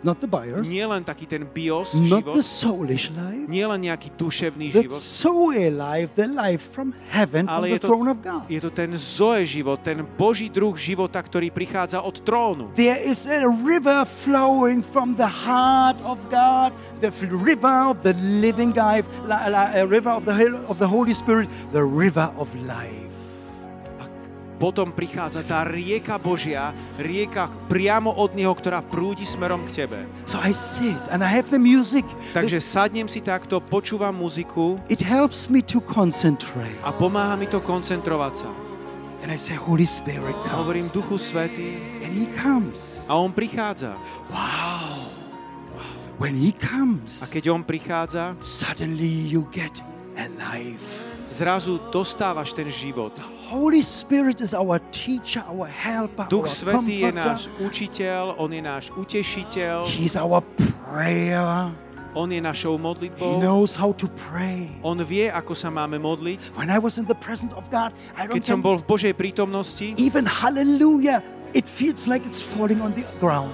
not the bios, nie len taký ten bios not život, the soulish life, nie len nejaký duševný the život, Zoe life, the life from heaven, from ale the je to, throne of God. je to ten Zoe život, ten Boží druh života, ktorý prichádza od trónu. There is a river flowing from the heart of God, the river of the living God, li- li- a river of the, of the Holy Spirit, the river of life. A potom prichádza tá rieka Božia, rieka priamo od Neho, ktorá prúdi smerom k tebe. So I sit and I have the music. Takže sadnem si takto, počúvam muziku It helps me to concentrate. a pomáha mi to koncentrovať sa. And I say, Holy Spirit, A come. hovorím Duchu Svetý And He comes. a On prichádza. Wow. When He A comes, keď On prichádza, suddenly you get alive. zrazu dostávaš ten život. Holy Spirit is our teacher, our helper, Duch our Svetý je náš učiteľ, On je náš utešiteľ, He's our prayer. On je našou He modlitbou, knows how to pray. On vie, ako sa máme modliť. When I was in the presence of God, I don't Keď som bol v Božej prítomnosti, even hallelujah. It feels like it's falling on the ground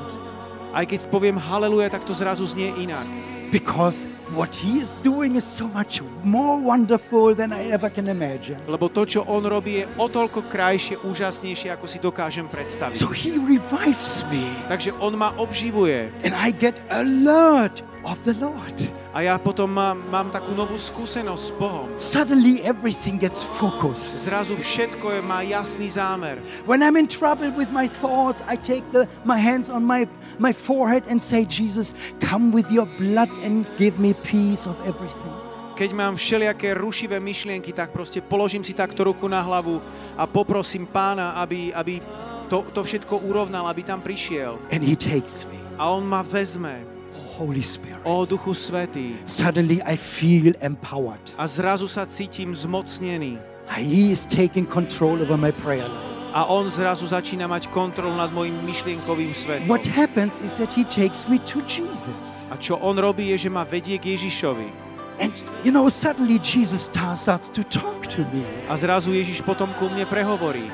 aj keď poviem haleluja, tak to zrazu znie inak. Because what He is doing is so much more wonderful than I ever can imagine. Lebo to, čo On robí, je o toľko krajšie, úžasnejšie, ako si dokážem predstaviť. So He revives me, Takže On ma obživuje and I get alert of the Lord. a ja potom mám, mám takú novú skúsenosť s Bohom. Suddenly everything gets focused. Zrazu všetko je, má jasný zámer. When I'm in trouble with my thoughts, I take the, my hands on my, my forehead and say, Jesus, come with your blood and give me peace of everything. Keď mám všelijaké rušivé myšlienky, tak proste položím si takto ruku na hlavu a poprosím pána, aby, aby to, to všetko urovnal, aby tam prišiel. And he takes me. A on ma vezme. Holy Spirit. O Duchu Svetý. Suddenly I feel empowered. A zrazu sa cítim zmocnený. He is taking control over my prayer life. A on zrazu začína mať kontrolu nad mojim myšlienkovým svetom. What happens is that he takes me to Jesus. A čo on robí, je, že ma vedie k Ježišovi. And you know, suddenly Jesus ta- starts to talk to me. A zrazu Ježiš potom ku mne prehovorí.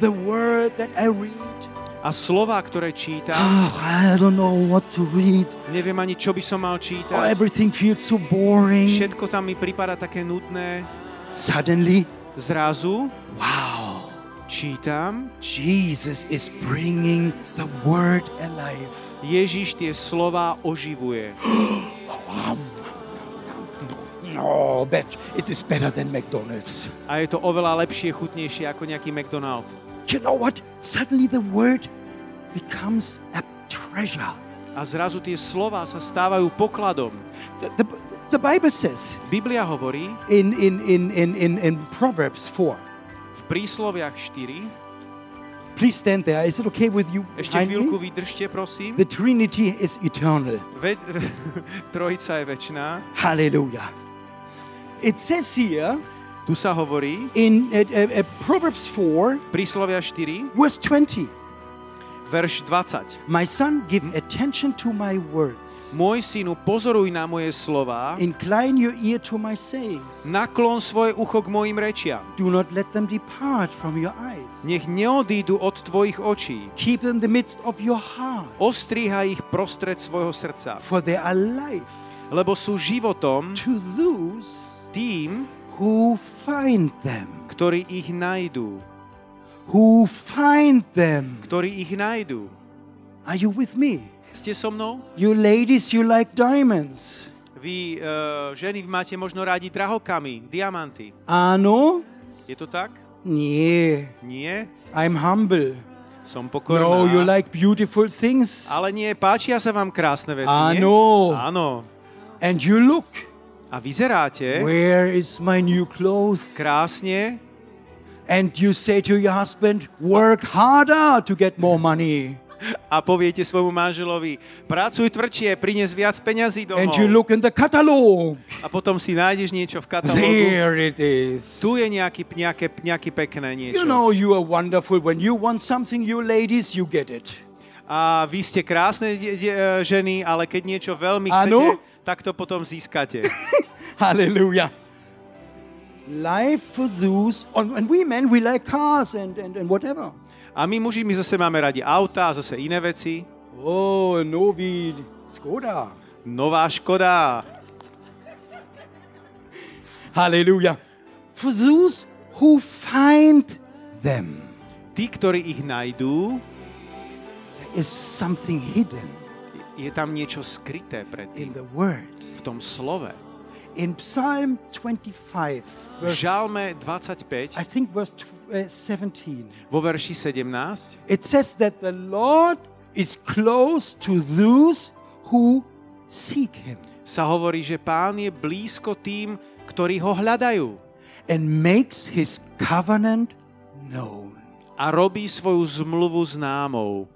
The word that I read, A slova, ktoré čítam, oh, I don't know what to read. neviem ani, čo by som mal Oh, čítať. everything feels so boring. Všetko tam mi prípada také nudné. Suddenly, Zrazu wow, čítam, Jesus is bringing the word alive. Ježiš tie slova oživuje. No, bet it is better than McDonald's. A je to oveľa lepšie, chutnejšie ako nejaký McDonald. You know what? Suddenly the word becomes a treasure. A zrazu tie slova sa stávajú pokladom. The, the, the Bible says Biblia hovorí in, in, in, in, in, in Proverbs 4. v prísloviach 4, Please stand there. Is it okay with you? ešte chvíľku vydržte, prosím. The Trinity is eternal. Ve- trojica je väčšiná. Hallelujah. It says here Tu sa hovorí, in uh, uh, Proverbs 4, príslovia 4, verse 20. verš 20. My son, give attention to my words. Môj synu, pozoruj na moje slova, Incline your ear to my sayings. naklon svoje ucho k mojim rečiam. Do not let them depart from your eyes. Nech neodídu od tvojich očí. Keep them in the midst of your heart, Ostríhaj ich prostred svojho srdca, for they are life lebo sú životom to those tým, who find them. ktorí ich najdú. Who find them. ktorí ich nájdú. Are you with me? Ste so mnou? You ladies, you like diamonds. Vy, uh, ženy, máte možno rádi drahokamy, diamanty. Áno? Je to tak? Nie. Nie? I'm humble. Som pokorná. No, you like beautiful things. Ale nie, páčia sa vám krásne veci, nie? Áno. Áno. And you look. A vyzeráte Where is my new clothes? krásne And you say to your husband, work harder to get more money. a poviete svojmu manželovi, pracuj tvrdšie, prines viac peňazí And you domov. look in the catalog. A potom si nájdeš niečo v katalógu. There it is. Tu je nejaký, nejaké, nejaký pekné niečo. You know you are wonderful. When you want something, you ladies, you get it. A vy ste krásne de- de- e, ženy, ale keď niečo veľmi chcete, tak to potom získate. Hallelujah. Life for those, and and we men, we like cars and, and, and whatever. A my muži, my zase máme radi auta a zase iné veci. Oh, Novi, Skoda. Nová Škoda. Hallelujah. For those who find them, Tí, ktorí ich najdú, is something hidden je tam niečo skryté pred in tým, the word. v tom slove. In Psalm 25, V verse, Žalme I 25, think verse tw- uh, 17, vo verši 17, it says that the Lord is close to those who seek him sa hovorí, že pán je blízko tým, ktorí ho hľadajú and makes his covenant known. a robí svoju zmluvu známou.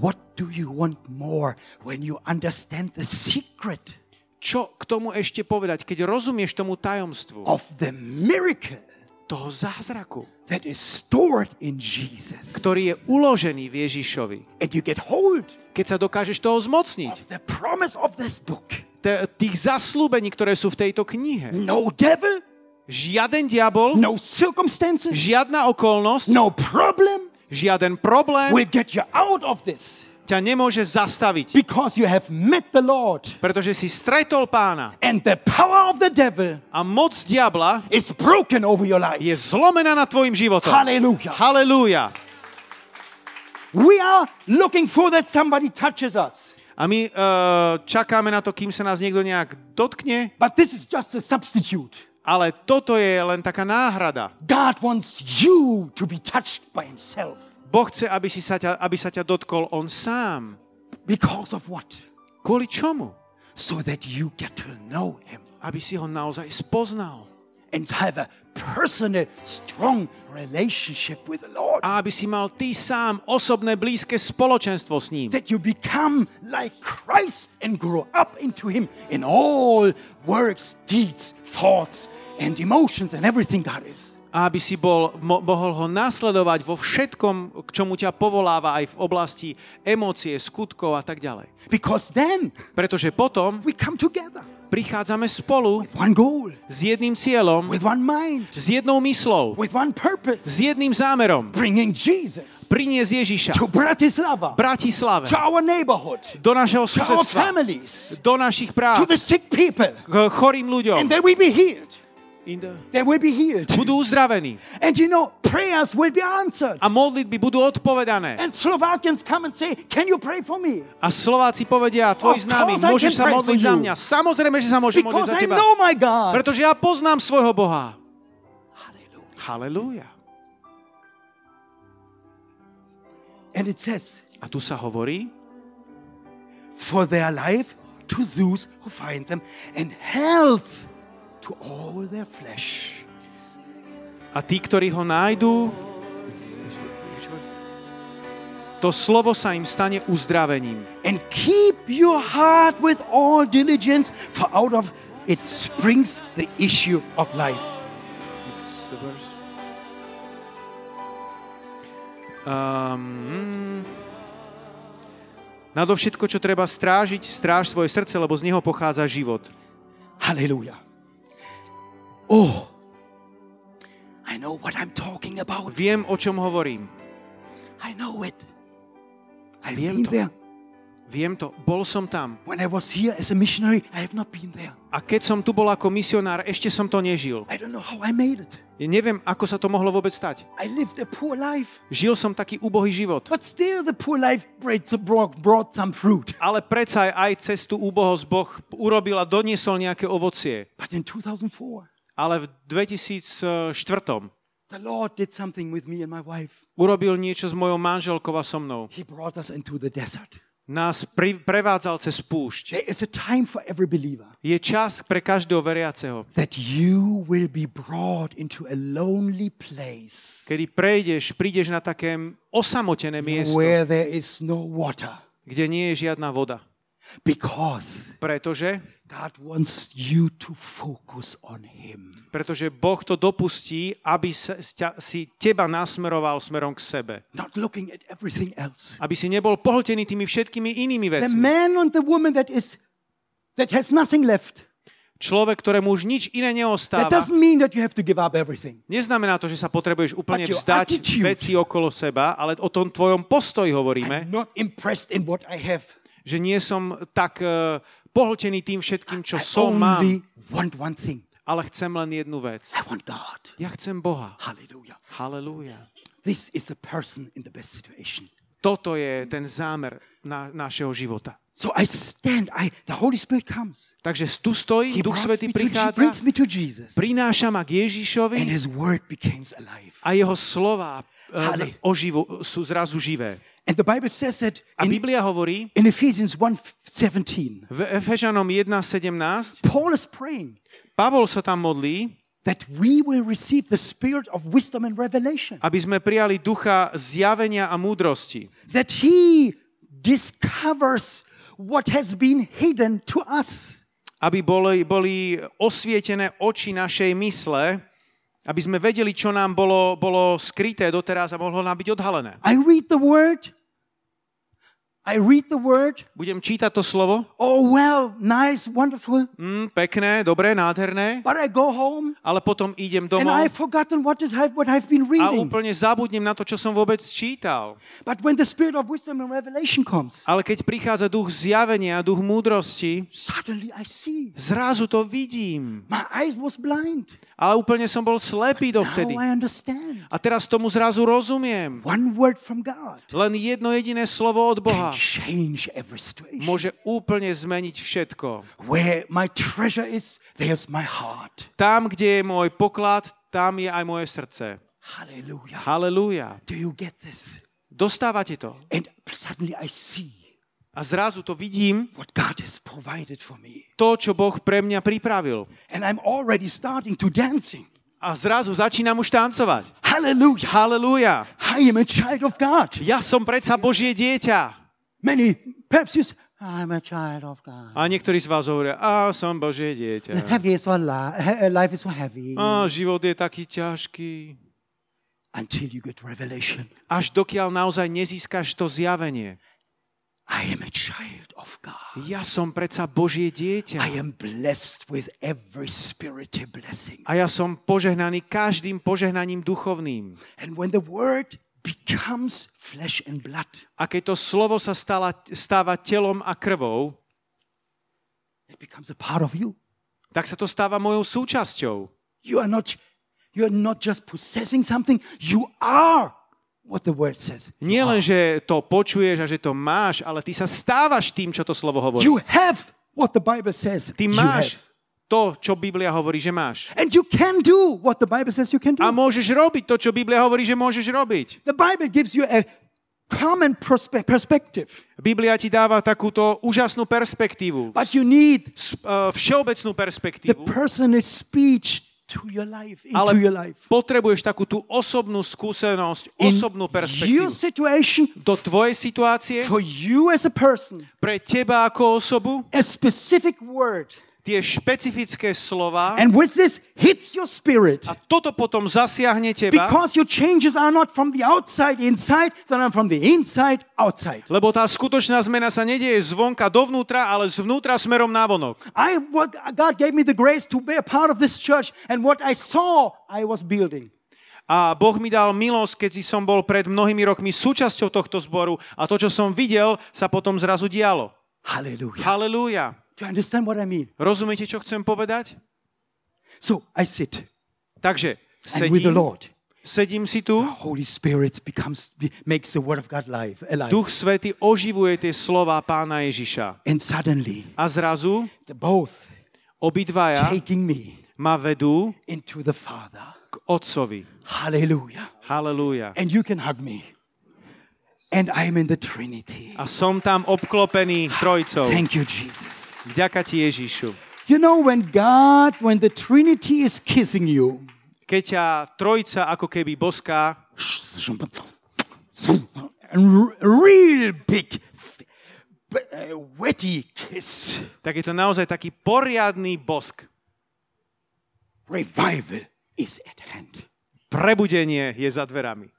What do you want more when you understand the secret Čo k tomu ešte povedať, keď rozumieš tomu tajomstvu, of the miracle toho zázraku, that is stored in Jesus? ktorý je uložený v Ježišovi. And you get hold Keď sa dokážeš toho zmocniť, of the promise of this book. t- tých zaslúbení, ktoré sú v tejto knihe. No devil, Žiaden diabol, no circumstances, žiadna okolnosť, no problem žiaden problém will get you out of this ťa nemôže zastaviť, because you have met the Lord. pretože si stretol pána And the power of the devil a moc diabla is broken over your life. je zlomená nad tvojim životom. Hallelujah. Halelúja. We are looking for that somebody touches us. A my uh, čakáme na to, kým sa nás niekto nejak dotkne, But this is just a substitute. ale toto je len taká náhrada. God wants you to be touched by himself. Boh chce, aby, si sa ťa, aby sa ťa dotkol on sám. Because of what? Kvôli čomu? So that you get to know him Aby si ho naozaj spoznal. and have a personal, strong relationship with the Lord. A aby si mal ty sám osobné blízke spoločenstvo s ním. That you become like Christ and grow up into him in all works, deeds, thoughts, and emotions and everything God is. A aby si bol, mo, mohol ho nasledovať vo všetkom, k čomu ťa povoláva aj v oblasti emócie, skutkov a tak ďalej. Because then Pretože potom we come together prichádzame spolu with one goal, s jedným cieľom, with one mind, s jednou myslou, with one purpose, s jedným zámerom. bringing Jesus Priniesť Ježiša to Bratislava, Bratislave, to our neighborhood, do našeho to our susedstva, families, do našich to práv, the sick people, k chorým ľuďom. and they will be healed. The- They will be healed. Budú uzdravení And you know, prayers will be answered. a modlitby budú odpovedané. And Slovakians come and say, Can you pray for me? A Slováci povedia, course I môžeš sa modliť za mňa. Samozrejme, že sa môžem modliť Because za I teba. know my God. Pretože ja poznám svojho Boha. Hallelujah. Halelúja. And it says, A tu sa hovorí, For their life to those who find them, and health to all their flesh. a tí, ktorí ho nájdú, to slovo sa im stane uzdravením. And keep your heart with all diligence, for out of it springs the issue of life. Um, nadovšetko, čo treba strážiť, stráž svoje srdce, lebo z neho pochádza život. Hallelujah. Oh, I know what I'm talking about. Viem, o čom hovorím. I know it. I've Viem been to. there. Viem to, bol som tam. When I was here as a missionary, I have not been there. A keď som tu bol ako misionár, ešte som to nežil. I don't know how I made it. Ja neviem, ako sa to mohlo vôbec stať. I lived a poor life. Žil som taký ubohý život. But still, the poor life brought, some fruit. Ale predsa aj, aj cez tú úbohosť Boh urobil a doniesol nejaké ovocie. But in 2004, Ale v 2004 the Lord did something with me and my wife. urobil niečo s mojou manželkou a so mnou. He brought us into the desert. Nás pri, prevádzal cez púšť. There is a time for every believer Je čas pre každého veriaceho, that you will be brought into a lonely place kedy prejdeš, prídeš na také osamotené miesto, where there is no water. kde nie je žiadna voda. Because Pretože, God wants you to focus on Him. pretože Boh to dopustí, aby si teba nasmeroval smerom k sebe. Not looking at everything else. Aby si nebol pohltený tými všetkými inými The vecmi. man and the woman that is that has nothing left. Človek, ktorému už nič iné That neostáva, doesn't mean that you have to give up everything. neznamená to, že sa potrebuješ úplne vzdať veci okolo seba, ale o tom tvojom postoji hovoríme, I'm not impressed in what I have. Že nie som tak uh, pohltený tým všetkým, čo I som mám, want one thing. ale chcem len jednu vec. I want God. Ja chcem Boha. Hallelujah. Halelúja. This is a person in the best situation. Toto je ten zámer na, našeho života. So I stand. I the Holy Spirit comes. Takže tu stojím, He Duch Svetý prichádza, brings me to Jesus, prináša ma k and Ježišovi His Word becomes alive. a jeho slova uh, oživu, sú zrazu živé. And the Bible says that A in, Biblia hovorí in Ephesians 1:17, v Efežanom 1.17, Paul is praying Pavol sa tam modlí, that we will receive the spirit of wisdom and revelation. aby sme prijali ducha zjavenia a múdrosti. That He discovers what has been hidden to us. Aby boli, boli osvietené oči našej mysle, aby sme vedeli, čo nám bolo, bolo skryté doteraz a mohlo nám byť odhalené. I read the Word. I read the Word. Budem čítať to slovo. Oh, well, nice, wonderful. Mm, pekné, dobré, nádherné. But I go home Ale potom idem and domov I've forgotten what, is, what I've been a reading. úplne zabudnem na to, čo som vôbec čítal. But when the spirit of wisdom and revelation comes, Ale keď prichádza duch zjavenia, duch múdrosti, suddenly I see. zrazu to vidím. My eyes was blind. Ale úplne som bol slepý dovtedy. A teraz tomu zrazu rozumiem. Len jedno jediné slovo od Boha môže úplne zmeniť všetko. Tam, kde je môj poklad, tam je aj moje srdce. Halelúja. Dostávate to. And suddenly I see A zrazu to vidím, what God has provided for me. to, čo Boh pre mňa pripravil. And I'm already starting to dancing. A zrazu začínam už tancovať. Hallelujah. Halelúja. I am a child of God. Ja som predsa Božie dieťa. Many, perhaps you I'm a child of God. A niektorí z vás hovoria, a som Božie dieťa. Heavy is so he- life is so heavy. A život je taký ťažký. Until you get revelation. Až dokiaľ naozaj nezískaš to zjavenie. I am a child of God. Ja som predsa Božie dieťa. I am blessed with every spiritual blessing. A ja som požehnaný každým požehnaním duchovným. And when the word becomes flesh and blood, A keď to slovo sa stala, stáva telom a krvou, it becomes a part of you. tak sa to stáva mojou súčasťou. You are not you are not just possessing something, you are what the word says. Nie len, že to počuješ a že to máš, ale ty sa stávaš tým, čo to slovo hovorí. You have what the Bible says. Ty máš to, čo Biblia hovorí, že máš. And you can do what the Bible says you can do. A môžeš robiť to, čo Biblia hovorí, že môžeš robiť. the Bible gives you a common perspe- perspective, Biblia ti dáva takúto úžasnú perspektívu, but you need uh, všeobecnú the perspektívu, personal speech to your life, into ale your life. potrebuješ takú tú osobnú skúsenosť, In osobnú your perspektívu. situation, Do tvojej situácie, for you as a person, pre teba ako osobu, a specific word. Tie špecifické slova And with this hits your spirit. a toto potom zasiahne teba, Because your changes are not from the outside inside, but from the inside outside. lebo tá skutočná zmena sa nedieje zvonka dovnútra, ale zvnútra smerom navonok. I what God gave me the grace to be a part of this church, and what I saw, I was building. A Boh mi dal milosť, keď som bol pred mnohými rokmi súčasťou tohto zboru a to, čo som videl, sa potom zrazu dialo. Hallelujah. Halelúja. Do you understand what I mean? Rozumiete, čo chcem povedať? So I sit, Takže and with the sedím, Lord, sedím si tu, the Holy Spirit becomes makes the Word of God live, alive. Duch Svety oživuje tie slova pána Ježiša. And suddenly, A zrazu both obidvaja taking me ma vedú into the Father. k Otcovi. Hallelujah. Halelúja. And you can hug me. And I'm in the Trinity. A som tam obklopený trojcou. Thank you, Jesus. Vďaka ti Ježišu. You know, when God, when the Trinity is kissing you, Keď ťa trojca ako keby boská, real big, wetty kiss, tak je to naozaj taký poriadny bosk. revival is at hand. Prebudenie je za dverami.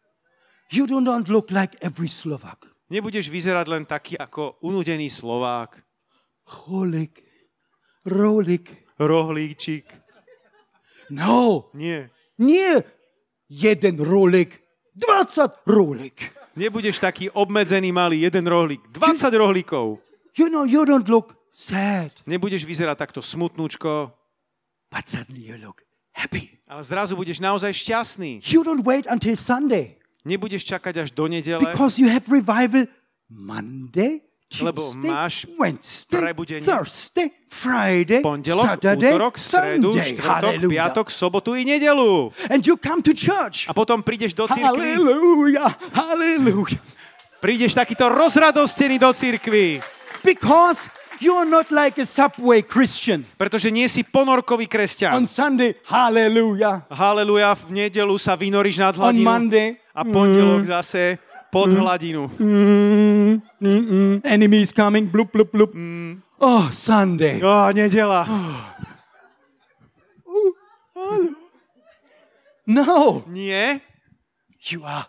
You do not look like every Slovak. Nebudeš vyzerať len taký ako unudený Slovák, Holik, rolik. rohlíčik. No, Nie. nie jeden rolik, 20 rolik. Nebudeš taký obmedzený malý jeden rohlík. 20 rohlíkov. You know, you don't look sad, Nebudeš vyzerať takto smutnúčko, but suddenly you look happy. ale zrazu budeš naozaj šťastný. You don't wait until Sunday Nebudeš čakať až do nedele, because you have revival Monday, Lebo máš Wednesday, prebudenie. Thursday, Friday, pondelok, Saturday, útorok, stredu, Sunday. štvrtok, Hallelujah. piatok, sobotu i nedelu. And you come to church. A potom prídeš do cirkvi, Hallelujah, hallelujah. prídeš takýto rozradostený do cirkvi, Because you're not like a subway Christian. pretože nie si ponorkový On kresťan. Sunday, hallelujah. Haleluja, v nedelu sa vynoríš nad On hladinu Monday, a pondelok zase pod hladinu. mm, mm, mm, enemy is coming, bloop, bloop, bloop. Oh, Sunday. Ó, nedela. No, Nie, you are,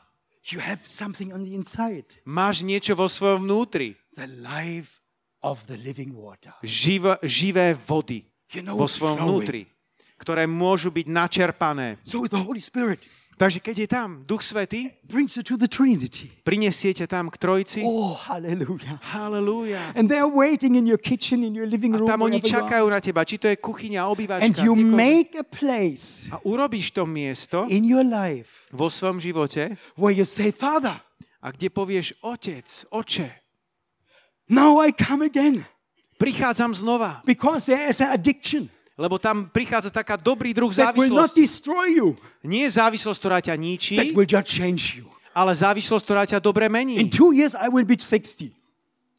you have something on the inside. máš niečo vo svojom vnútri. The life of the living water. Živ, živé vody You know vo svojom vnútri, ktoré môžu byť načerpané. So the Holy Spirit Takže keď je tam Duch Svetý, brings you to the Trinity. prinesie ťa tam k Trojci. Oh, hallelujah. Halelúja. And they're waiting in your kitchen, in your living A room. tam oni are. čakajú na teba, či to je kuchyňa, obývačka. And you kdekoľvek. make a place A urobíš to miesto in your life vo svojom živote, where you say, Father, a kde povieš, otec, oče, now I come again. prichádzam znova. Because there is an addiction Lebo tam prichádza taká dobrý druh závislosti. Nie závislosť, ktorá ťa ničí, ale závislosť, ktorá ťa dobre In mení. two years, I will be 60,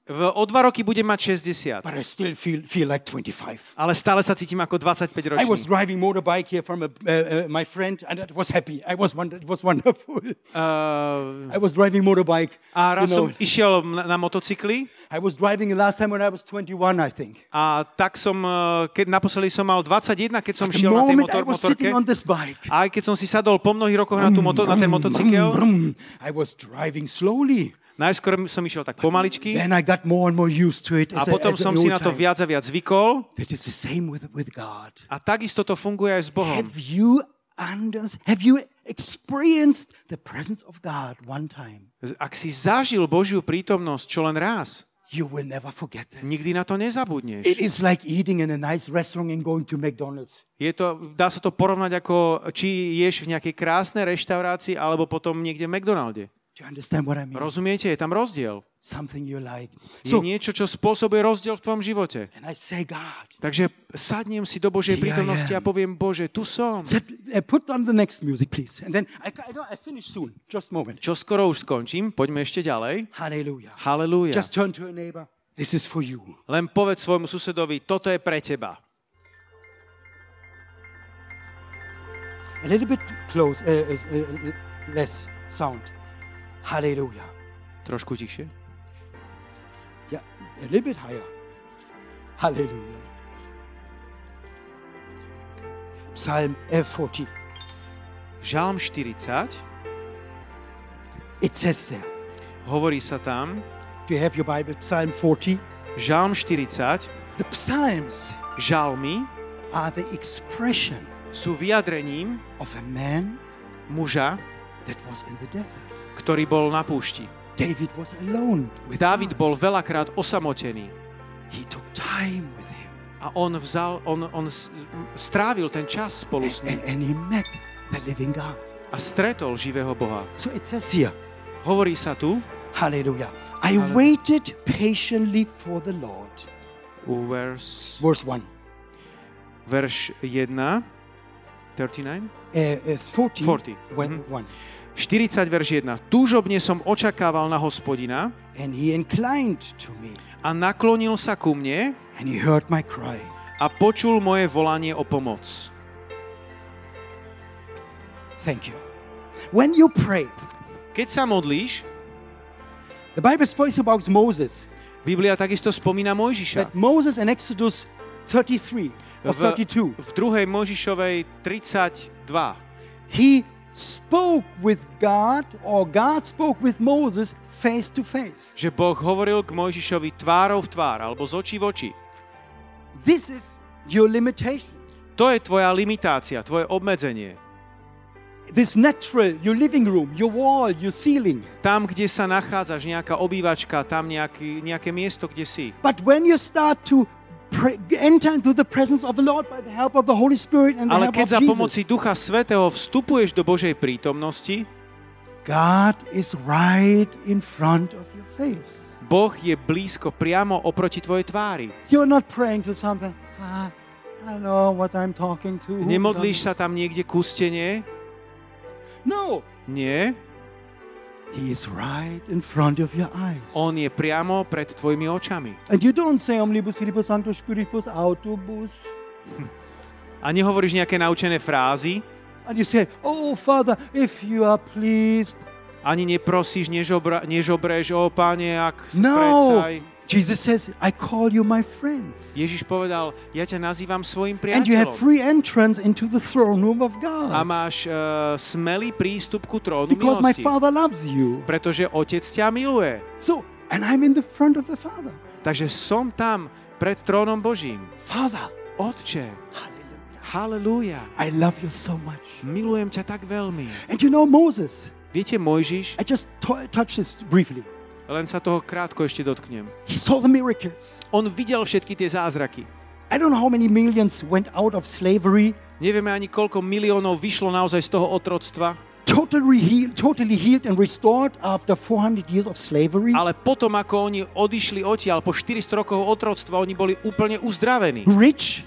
V, o dva roky budem mať 60, but I still feel, feel like 25. ale stále sa cítim ako 25 I was ročný. driving motorbike here from a, uh, uh, my friend, and it was happy. I was it was wonderful. Uh, I was driving motorbike. a raz you know, som išiel na, na motocykli I was driving last time when I was 21, I think. a tak som, uh, keď naposledy som mal 21, keď som šiel na tej moment I motor, was motorke. on this bike, A aj keď som si sadol po mnohých rokoch na, tú moto, na ten motocykel, brum, I was driving slowly. Najskôr som išiel tak pomaličky Then I got more and more used to it. a potom som si na to viac a viac zvykol. That is the same with, with God. A takisto to funguje aj s Bohom. Have you under, have you experienced the presence of God one time? Ak si zažil Božiu prítomnosť čo len raz, You will never forget this. nikdy na to nezabudneš. It is like eating in a nice restaurant and going to McDonald's. Je to, dá sa to porovnať ako, či ješ v nejakej krásnej reštaurácii, alebo potom niekde v McDonalde. Do you understand what I mean? Rozumiete? Je tam rozdiel. Something you like. Je niečo, čo spôsobuje rozdiel v tvojom živote. and I say, God, Takže sadnem si do Božej prítomnosti a poviem, Bože, tu som. set, uh, put on the next music, please. And then I, I, I finish soon. Just a moment. Čo skoro už skončím, poďme ešte ďalej. Hallelujah. Halelúja. Just turn to a neighbor. This is for you. Len povedz svojmu susedovi, toto je pre teba. A little bit close, uh, is, uh, less sound. Hallelujah. Trošku tichšie. Yeah, a little bit higher. Hallelujah. Psalm uh, 40. Žalm 40, It says there. hovorí sa tam, Do you have your Bible? Psalm 40. Žalm 40, The Psalms žalmy are the expression sú vyjadrením of a man muža, that was in the desert. ktorý bol na púšti. David was alone Dávid bol veľakrát osamotený He took time with him a on vzal, on, on strávil ten čas spolu s ním and he met the living God. a stretol živého Boha. So it says here, Hovorí sa tu hallelujah. I Hallelujah. waited patiently for the Lord. u vers, Verse 1. verš 1, 39? Uh, uh, 40. 40. When, Mhm. 1. 40 verš 1. Túžobne som očakával na hospodina And he inclined to me a naklonil sa ku mne and he heard my cry. a počul moje volanie o pomoc. Thank you. When you pray, Keď sa modlíš, the Bible speaks about Moses. Biblia takisto spomína Mojžiša. That Moses in Exodus 33 or V, 32, v druhej Mojžišovej 32 he spoke with God or God spoke with Moses face to face. že Boh hovoril k Mojžišovi tvárou v tvár, alebo z očí v oči. This is your limitation. To je tvoja limitácia, tvoje obmedzenie. This natural, your living room, your wall, your ceiling. Tam, kde sa nachádzaš, nejaká obývačka, tam nejaký, nejaké miesto, kde si. But when you start to enter into the presence of the Lord by the help of the Holy Spirit and the Ale help keď of za pomoci Jesus, Ducha Svetého vstupuješ do Božej prítomnosti, God is right in front of your face. Boh je blízko priamo oproti tvojej tvári. You're not praying to something. Ah, I know what I'm talking to. Nemodlíš I'm-" sa tam niekde ku stene? No, Nie. He is right in front of your eyes. On je priamo pred tvojimi očami. And you don't say Omnibus Filibus Sanctus Spiritus Autobus. A nehovoríš nejaké naučené frázy, And you say, Oh, Father, if you are pleased. ani neprosíš, nežobra, nežobreš, o páne, ak No. predsa. Jesus says, I call you my friends. Ježiš povedal, ja ťa nazývam svojim And you have priateľom. free entrance into the throne room of A God. máš uh, smelý prístup ku trónu Because my milosti. Father loves you. Pretože Otec ťa miluje. So, and I'm in the front of the Father. Takže som tam pred trónom Božím. Father, Otče, hallelujah. halleluja. I love you so much. Milujem ťa tak veľmi. And you know Moses, Viete, Mojžiš, I just to- touched this briefly. Len sa toho krátko ešte dotknem. He saw the miracles. On videl všetky tie zázraky. I don't know how many millions went out of slavery, Nevieme ani koľko miliónov vyšlo naozaj z toho otroctva, totally healed, totally healed and restored after 400 years of slavery, ale potom, ako oni odišli odtiaľ, po 400 rokov otroctva, oni boli úplne uzdravení. rich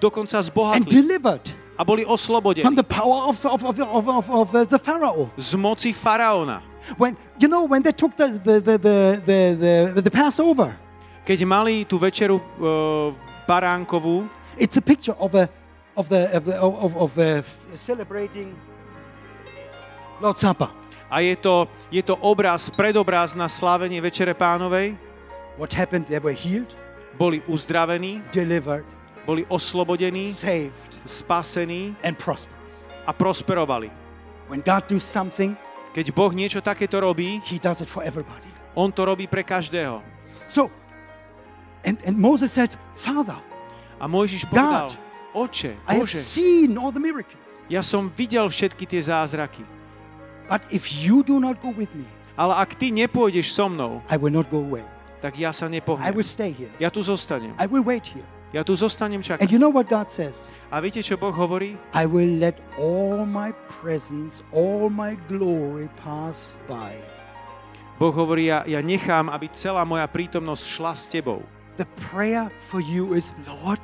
Dokonca and zbohatli delivered a boli oslobodení from the power of, of, of, of, of, of uh, the Pharaoh. z moci faraóna. When you know when they took the the the the the, the, the Passover, Keď mali tú večeru uh, baránkovú, it's a picture of a of the of the, of, of uh, celebrating Lord's Supper. a je to, je to obraz, predobraz na slávenie Večere pánovej, What happened? They were healed, boli uzdravení, delivered, boli oslobodení, saved, spasení and prosperous. a prosperovali. When God does something, Keď Boh niečo takéto robí, He does it for everybody. On to robí pre každého. So, and, and Moses said, Father, A Mojžiš povedal, God, Oče, I have Bože, seen all the miracles. ja som videl všetky tie zázraky, But if you do not go with me, ale ak ty nepôjdeš so mnou, I will not go away. tak ja sa I nepohnem. will stay here. Ja tu zostanem. I will wait here. Ja tu zostanem And čakať. you know what God says? A viete, čo Boh hovorí? I will let all my presence, all my glory pass by. Boh hovorí, ja, ja nechám, aby celá moja prítomnosť šla s tebou. The prayer for you is, Lord,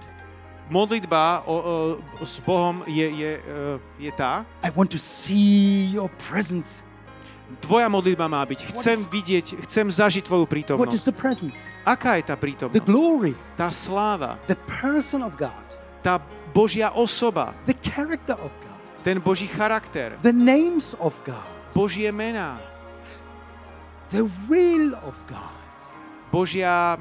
Modlitba o, o, s Bohom je, je, e, je tá, I want to see your presence. Tvoja modlitba má byť, chcem vidieť, chcem zažiť tvoju prítomnosť. Aká je tá prítomnosť? Tá sláva, tá Božia osoba, ten Boží charakter, Božie mená, Božia,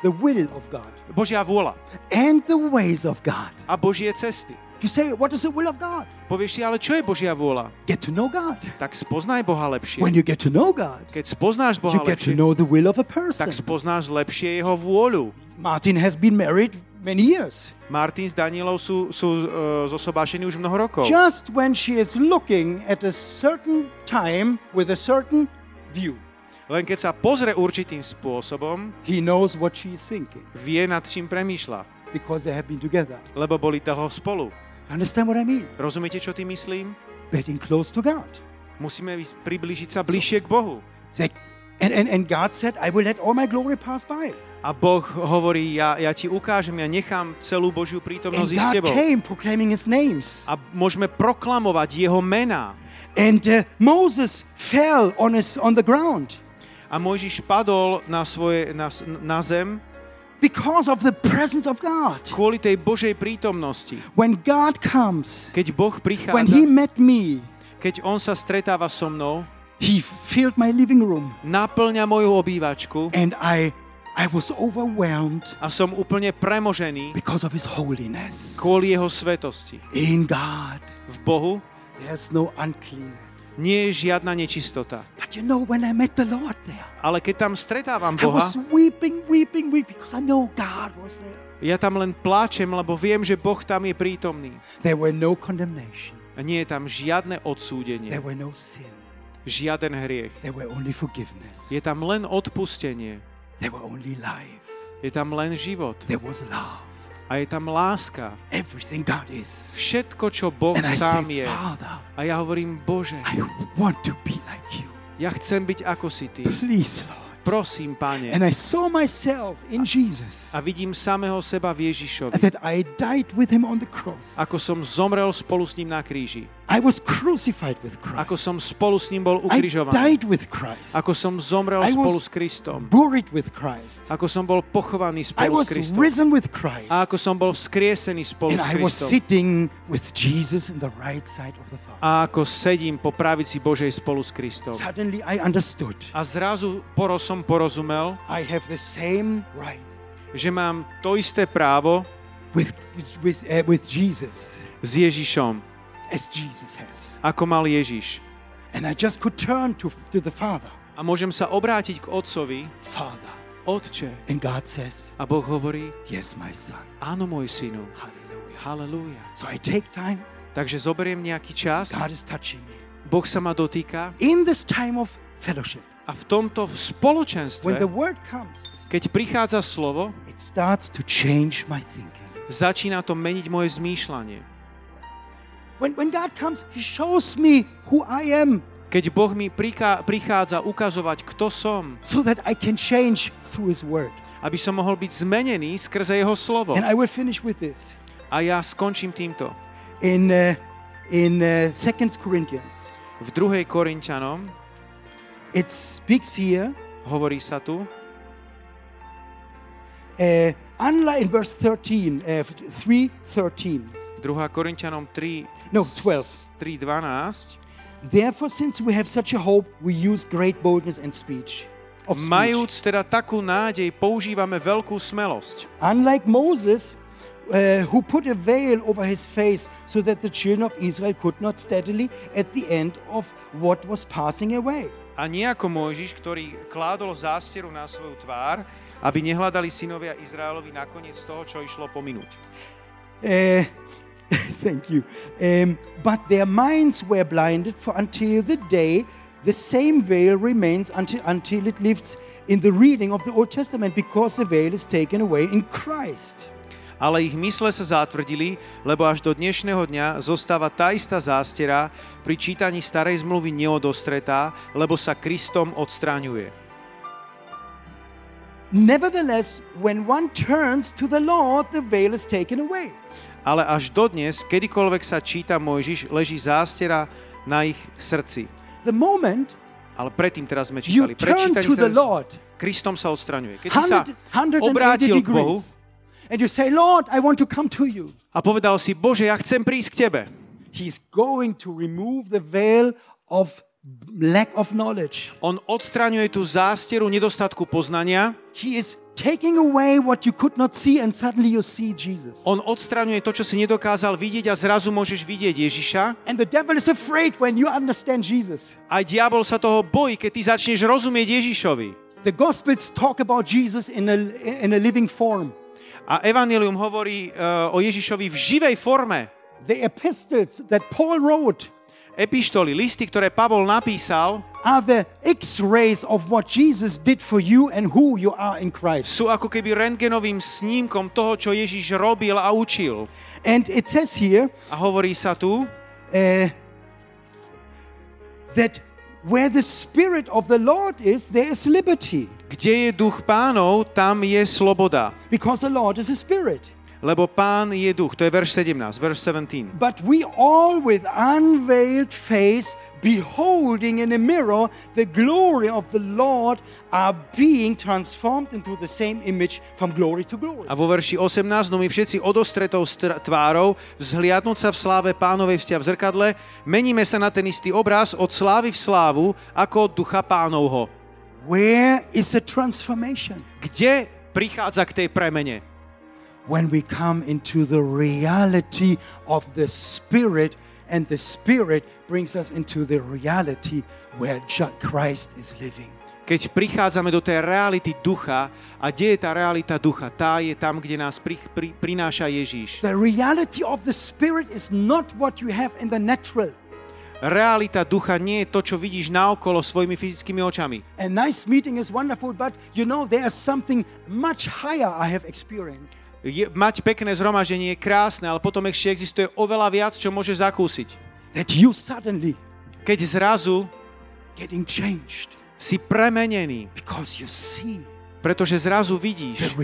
the will of God, Božia vôľa. And the ways of God. a Božie cesty. You say, what is the will of God? Povieš si, ale čo je Božia vôľa? Get to know God. Tak spoznaj Boha lepšie. When you get to know God, Keď spoznáš Boha you get to lepšie, know the will of a person. tak spoznáš lepšie jeho vôľu. Martin has been married many years. Martin s Danielou sú, sú uh, zosobášení už mnoho rokov. Just when she is looking at a certain time with a certain view, Len keď sa pozrie určitým spôsobom, he knows what she is thinking vie nad čím premýšľa. because they have been together. Lebo boli dlho spolu. Understand what I mean? Rozumiete, čo tým myslím? Getting close to God. Musíme priblížiť sa bližšie k Bohu. And, and, and God said, I will let all my glory pass by. A Boh hovorí, ja, ja ti ukážem, ja nechám celú Božiu prítomnosť s tebou. came proclaiming his names. A môžeme proklamovať jeho mená. And uh, Moses fell on, his, on the ground A Mojžiš padol na, svoje, na, na zem because of the presence of God. kvôli tej Božej prítomnosti. When God comes, Keď Boh when prichádza, he met me, keď On sa stretáva so mnou, he filled my living room. naplňa moju obývačku And I, I was overwhelmed a som úplne premožený because of his holiness. kvôli jeho svetosti. In God, V Bohu there's no uncleanness. Nie je žiadna nečistota. But you know, when I met the Lord there, Ale keď tam stretávam I Boha, was weeping, weeping, weeping because I know God was there. ja tam len pláčem, lebo viem, že Boh tam je prítomný. There were no condemnation. A nie je tam žiadne odsúdenie, There were no sin. žiaden hriech. There were only forgiveness. Je tam len odpustenie, There were only life. je tam len život There was love. A je tam láska. Everything God is. Všetko, čo Boh And sám say, je. Father, A ja hovorím, Bože, I want to be like you. ja chcem byť ako si Ty. Please, Lord. Prosím, Pane. And I saw myself in Jesus. A vidím samého seba v Ježišovi. That I died with him on the cross. Ako som zomrel spolu s ním na kríži. I was crucified with Christ. Ako som spolu s ním bol I ukrižovaný. died with Christ. Ako som zomrel I spolu s Kristom. buried with Christ. Ako som bol pochovaný I spolu was s Kristom. risen with Christ. A ako som bol vzkriesený spolu And s I was Kristom. sitting with Jesus in the right side of the Father. A ako sedím po pravici Božej spolu s Kristom. Suddenly I understood. A zrazu poro som porozumel, I have the same right že mám to isté právo with, with, uh, with Jesus s Ježišom, as Jesus has. ako mal Ježiš. And I just could turn to, to the Father. A môžem sa obrátiť k Otcovi, Father. Otče. And God says, A Boh hovorí, Yes, my son. áno, môj synu. Hallelujah. Halelúja. So I take time. Takže zoberiem nejaký čas, God is touching me. Boh sa ma dotýka In this time of fellowship, a v tomto when spoločenstve, the word comes, keď prichádza slovo, it starts to change my thinking. začína to meniť moje zmýšľanie. When, when God comes, He shows me who I am Keď Boh mi priká, prichádza ukazovať, kto som, so that I can change through His word. aby som mohol byť zmenený skrze Jeho slovo. And I will finish with this. A ja skončím týmto. In, uh, in uh, 2 Corinthians, V 2. Korinčanom it speaks here, hovorí sa tu, uh, unlike in verse 13, uh, 3.13, 2. Korinčanom 3, No, 12. 3.12, Therefore, since we have such a hope, we use great boldness and speech. Majúc teda takú nádej, používame veľkú smelosť. Unlike Moses, uh, who put a veil over his face so that the children of Israel could not steadily at the end of what was passing away. A nie ako Mojžiš, ktorý kládol zásteru na svoju tvár, aby nehľadali synovia Izraelovi nakoniec toho, čo išlo pominúť. Uh, thank you. Um, but their minds were blinded, for until the day the same veil remains until, until it lifts in the reading of the Old Testament, because the veil is taken away in Christ. Ale ich mysle sa zatvrdili, lebo až do dnešného dňa zostáva tá istá zástera pri čítaní starej zmluvy neodostretá, lebo sa Kristom odstraňuje. Nevertheless, when one turns to the Lord, the veil is taken away. Ale až dodnes, kedykoľvek sa číta Mojžiš, leží zástera na ich srdci. The moment Ale predtým teraz sme čítali. Pre turn čítanie to the starej- Lord, Kristom sa odstraňuje. Keď si sa 100, 180 obrátil k Bohu and you say, Lord, I want to come to you. a povedal si, Bože, ja chcem prísť k Tebe. He's going to remove the veil of lack of knowledge. On odstraňuje tú zásteru nedostatku poznania, He is taking away what you could not see, and suddenly you see Jesus. on odstraňuje to, čo si nedokázal vidieť a zrazu môžeš vidieť Ježiša. And the devil is afraid when you understand Jesus. Aj diabol sa toho bojí, keď ty začneš rozumieť Ježišovi. The Gospels talk about Jesus in a, in a living form. A Evangelium hovorí uh, o Ježišovi v živej forme. The epistles that Paul wrote Epištoly, listy, ktoré Pavol napísal, are the x-rays of what Jesus did for you and who you are in Christ. sú ako keby rentgenovým snímkom toho, čo Ježiš robil a učil. And it says here A hovorí sa tu, uh, that where the Spirit of the Lord is, there is liberty. kde je duch pánov, tam je sloboda. Because the Lord is a Spirit. Lebo pán je duch. To je verš 17, verš 17. But we all with unveiled face, beholding in a mirror the glory of the Lord, are being transformed into the same image from glory to glory. A vo verši 18, no my všetci odostretou str- tvárou, vzhliadnúť sa v sláve pánovej vzťa v zrkadle, meníme sa na ten istý obraz od slávy v slávu, ako od ducha pánovho. Where is the transformation? Kde prichádza k tej premene? When we come into the reality of the Spirit, and the Spirit brings us into the reality where Christ is living. Keď prichádzame do tej reality ducha a kde je tá realita ducha? Tá je tam, kde nás pri, pri, prináša Ježíš. The reality of the Spirit is not what you have in the natural. Realita ducha nie je to, čo vidíš naokolo svojimi fyzickými očami. A nice meeting is wonderful, but you know, there's something much higher I have experienced. Je, mať pekné zhromaždenie je krásne, ale potom ešte existuje oveľa viac, čo môžeš zakúsiť. That you suddenly Keď zrazu getting changed si premenený, because you see pretože zrazu vidíš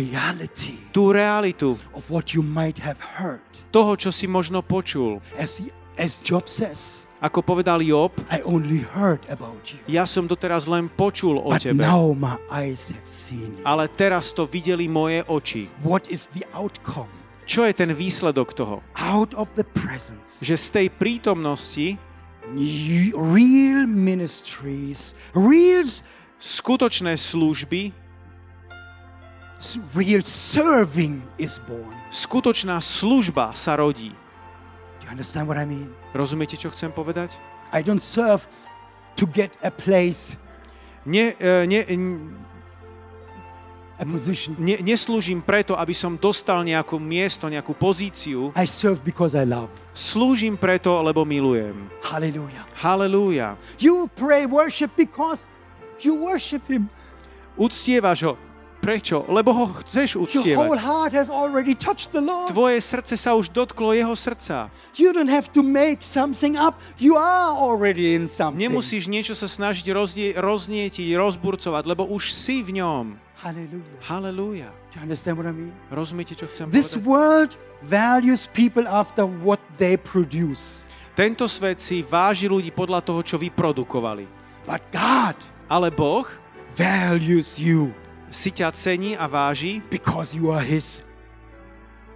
tú realitu of what you might have heard. toho, čo si možno počul. As, as Job says, Ako povedal Job, I only heard about you, ja som doteraz len počul o but tebe, now my eyes have seen you. ale teraz to videli moje oči. What is the outcome? Čo je ten výsledok toho? Out of the presence, Že z tej prítomnosti real ministries, real, skutočné služby, real serving is born. skutočná služba sa rodí. You understand what I mean? Rozumiete, čo chcem povedať? I don't serve to get a place, Ne, e, ne, a position. ne, neslúžim preto, aby som dostal nejakú miesto, nejakú pozíciu. I serve because I love. Slúžim preto, lebo milujem. Hallelujah. Halelúja. You pray worship because you worship Him. Uctievaš ho. Prečo? Lebo ho chceš Your whole uctievať. heart has already touched the Lord. Tvoje srdce sa už dotklo jeho srdca. You don't have to make something up. You are already in something. Nemusíš niečo sa snažiť roznie, roznietiť, rozburcovať, lebo už si v ňom. Hallelujah. Halelúja. Do you understand what I mean? Rozumiete, čo chcem This povedať? world values people after what they produce. Tento svet si váži ľudí podľa toho, čo vyprodukovali. But God Ale Boh values you si ťa cení a váži, because you are His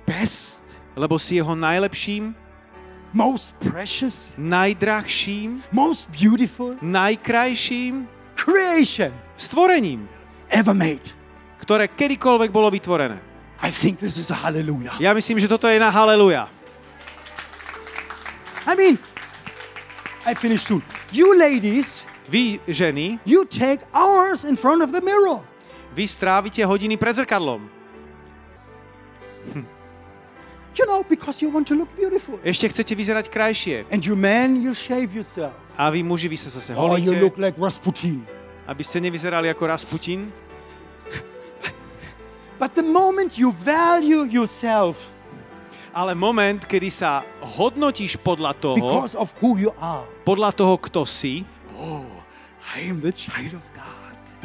best, lebo si jeho najlepším, most precious, najdrahším, most beautiful najkrajším creation stvorením, ever made. ktoré kedykoľvek bolo vytvorené. I think this is a hallelujah. Ja myslím, že toto je na haleluja. I mean, I finished soon. You ladies, Vy, ženy, you take hours in front of the mirror. Vy strávite hodiny pred zrkadlom. You know, because you want to look beautiful. Ešte chcete vyzerať krajšie. And you men, you shave yourself. A vy muži, vy sa zase Or you holíte, look like Rasputin. aby ste nevyzerali ako Rasputin. But the moment you value yourself Ale moment, kedy sa hodnotíš podľa toho, because of who you are, podľa toho, kto si, oh, I am the child of.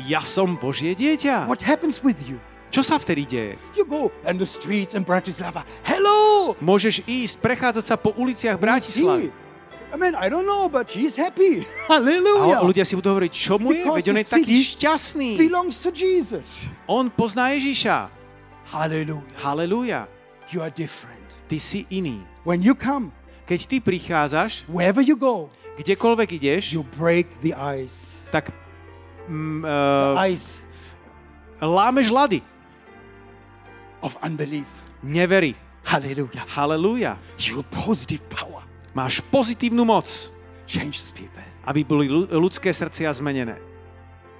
Ja som Božie dieťa. What happens with you? Čo sa vtedy deje? You go in the streets in Bratislava. Hello! Môžeš ísť, prechádzať sa po uliciach Bratislavy. I mean, I don't know, but he's happy. A Hallelujah. ľudia si budú hovoriť, čo mu je? Veď on je taký šťastný. belongs to Jesus. On pozná Ježíša. Hallelujah. Halelúja. You are different. Ty si iný. When you come, Keď ty prichádzaš, wherever you go, kdekoľvek ideš, you break the ice. tak mm, uh, ice lámeš ľady. of unbelief. Neverí. Hallelujah. Halelúja. You have positive power. Máš pozitívnu moc, Changes people. aby boli ľu- ľudské srdcia zmenené.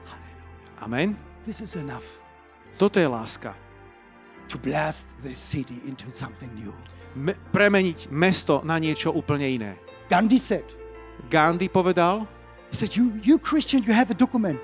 Hallelujah. Amen. This is enough. Toto je láska. to blast the city into something new. Me- premeniť mesto na niečo úplne iné. Gandhi said, Gandhi povedal, he said, you, you Christian, you have a document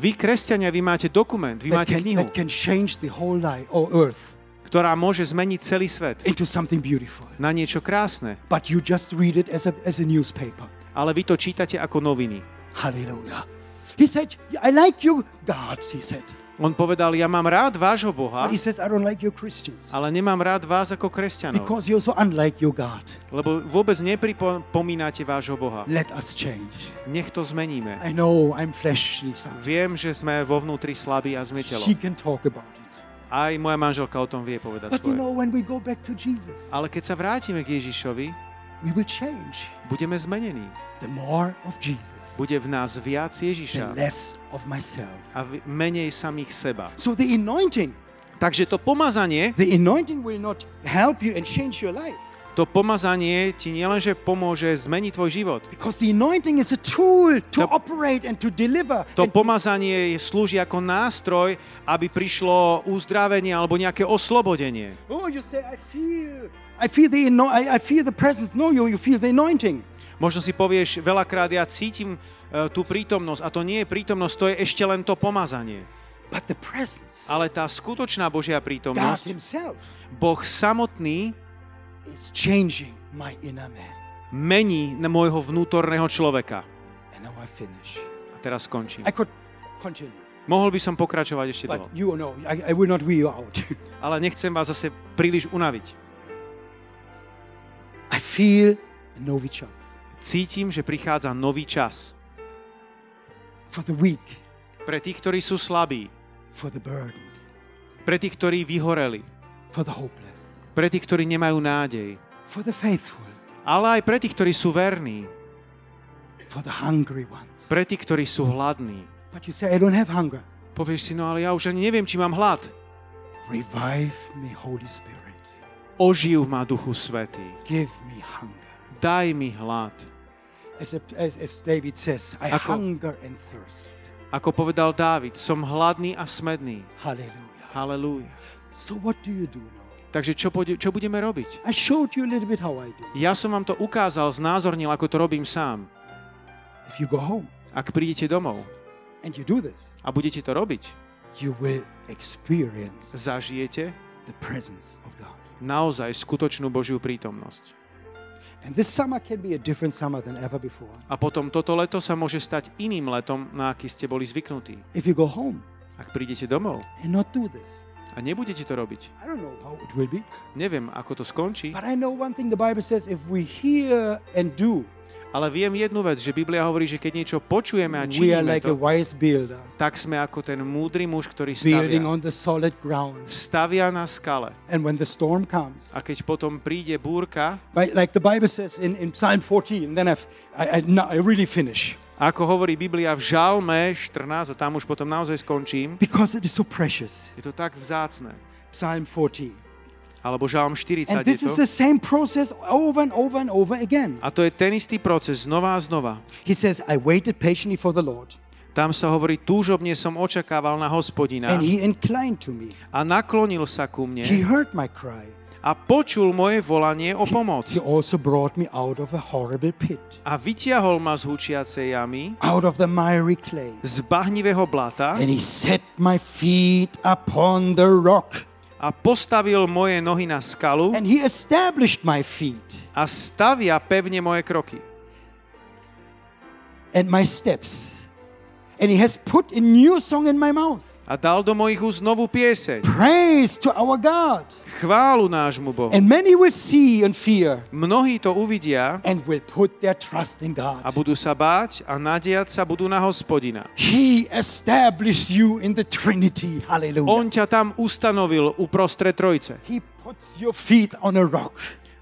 vy kresťania, vy máte dokument, vy máte can, knihu, that can change the whole life or earth ktorá môže zmeniť celý svet into something beautiful. na niečo krásne. But you just read it as a, as a newspaper. Ale vy to čítate ako noviny. Hallelujah. He said, I like you, God, he said. On povedal, ja mám rád vášho Boha, But he says, I don't like your Christians. ale nemám rád vás ako kresťanov. Because you're so unlike your God. Lebo vôbec nepripomínate vášho Boha. Let us change. Nech to zmeníme. I know I'm fleshly. Viem, že sme vo vnútri slabí a sme telo. She can talk about it. Aj moja manželka o tom vie povedať But you svoje. know, when we go back to Jesus, Ale keď sa vrátime k Ježišovi, we will change. budeme zmenení. The more of Jesus, Bude v nás viac the Ježiša less of myself. a menej samých seba. So the anointing, Takže to pomazanie, the anointing will not help you and change your life. to pomazanie ti nielenže pomôže zmeniť tvoj život. Because the anointing is a tool to To- operate and to deliver. To and to- pomazanie slúži ako nástroj, aby prišlo uzdravenie alebo nejaké oslobodenie. oh, you say, I feel, I feel the, I, feel the presence. No, you, you feel the anointing. Možno si povieš, veľakrát ja cítim e, tú prítomnosť a to nie je prítomnosť, to je ešte len to pomazanie. But the presence, Ale tá skutočná Božia God prítomnosť, Himself, Boh samotný is changing my inner man. mení na môjho vnútorného človeka. And now I finish. A teraz skončím. I could continue, Mohol by som pokračovať ešte but dlho, you know, I, I will not wear you out. ale nechcem vás zase príliš unaviť. I feel a nový čas Cítim, že prichádza nový čas. for the weak, Pre tých, ktorí sú slabí, for the burdened, pre tých, ktorí vyhoreli, for the hopeless, pre tých, ktorí nemajú nádej, for the faithful, ale aj pre tých, ktorí sú verní, for the hungry ones. pre tých, ktorí sú hladní. But you say, I don't have hunger. Povieš si, no ale ja už ani neviem, či mám hlad. Revive me, Holy Spirit. Oživ ma, Duchu Svetý. Give me hunger. Daj mi hlad. As, a, as, as David says, I Ako- hunger and thirst. Ako povedal Dávid, som hladný a smedný. Hallelujah. Halelúja. So what do you do now? Takže čo, pôjde, čo budeme robiť? I showed you a little bit how I do. Ja som vám to ukázal, znázornil, ako to robím sám. If you go home Ak prídete domov and you do this, a budete to robiť, you will experience zažijete the presence of. Naozaj skutočnú Božiu prítomnosť. And this summer can be a different summer than ever before. A potom toto leto sa môže stať iným letom, na aký ste boli zvyknutí. If you go home Ak prídete domov and not do this, a nebudete to robiť, I don't know how it will be, neviem, ako to skončí, but I know one thing the Bible says if we hear and do, ale viem jednu vec, že Biblia hovorí, že keď niečo počujeme a činíme like to, tak sme ako ten múdry muž, ktorý stavia. on the solid ground. Stavia na skale. And when the storm comes, A keď potom príde búrka, like the Bible says in, in Psalm 14, then I've, I, I, no, I really finish. ako hovorí Biblia v Žalme 14, a tam už potom naozaj skončím, Because it is so precious. je to tak vzácne. Psalm 14. Alebo Žalm 40 And je this is to. the same process over and over and over again. A to je ten istý proces znova a znova. He says, I waited patiently for the Lord, Tam sa hovorí, túžobne som očakával na hospodina and he inclined to me. a naklonil sa ku He mne heard my cry. a počul moje volanie o pomoc. He also brought me out of a horrible pit, A vytiahol ma z hučiacej jamy, out of the miry clay. z bahnivého blata And he set my feet upon the rock. A postavil moje nohy na skalu And he established my feet a stavia pevne moje kroky. and my steps. And he has put a new song in my mouth. A dal do mojich úst novú pieseň. Praise to our God. Chválu nášmu Bohu. And many will see and fear Mnohí to uvidia and will put their trust in a God. budú sa báť a nadiať sa budú na hospodina. He established you in the Trinity. Hallelujah. On ťa tam ustanovil uprostred trojce. He puts your feet on a rock.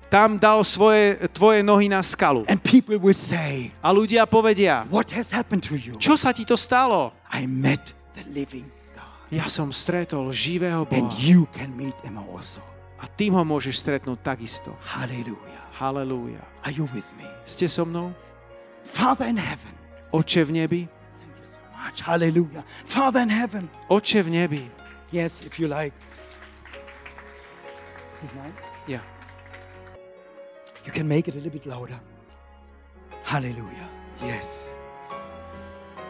Tam dal svoje, tvoje nohy na skalu. And people will say, A ľudia povedia, What has happened to you? čo sa ti to stalo? I met the living God. Ja som stretol živého And Boha. you can meet him also. A tým ho môžeš stretnúť takisto. Hallelujah. Halelúja. Are you with me? Ste so mnou? Father in heaven. Oče v nebi? Thank you so much. Hallelujah. Father in heaven. Oče v nebi. Yes, if you like. Is this mine? Ja. You can make it a little bit louder. Hallelujah. Yes.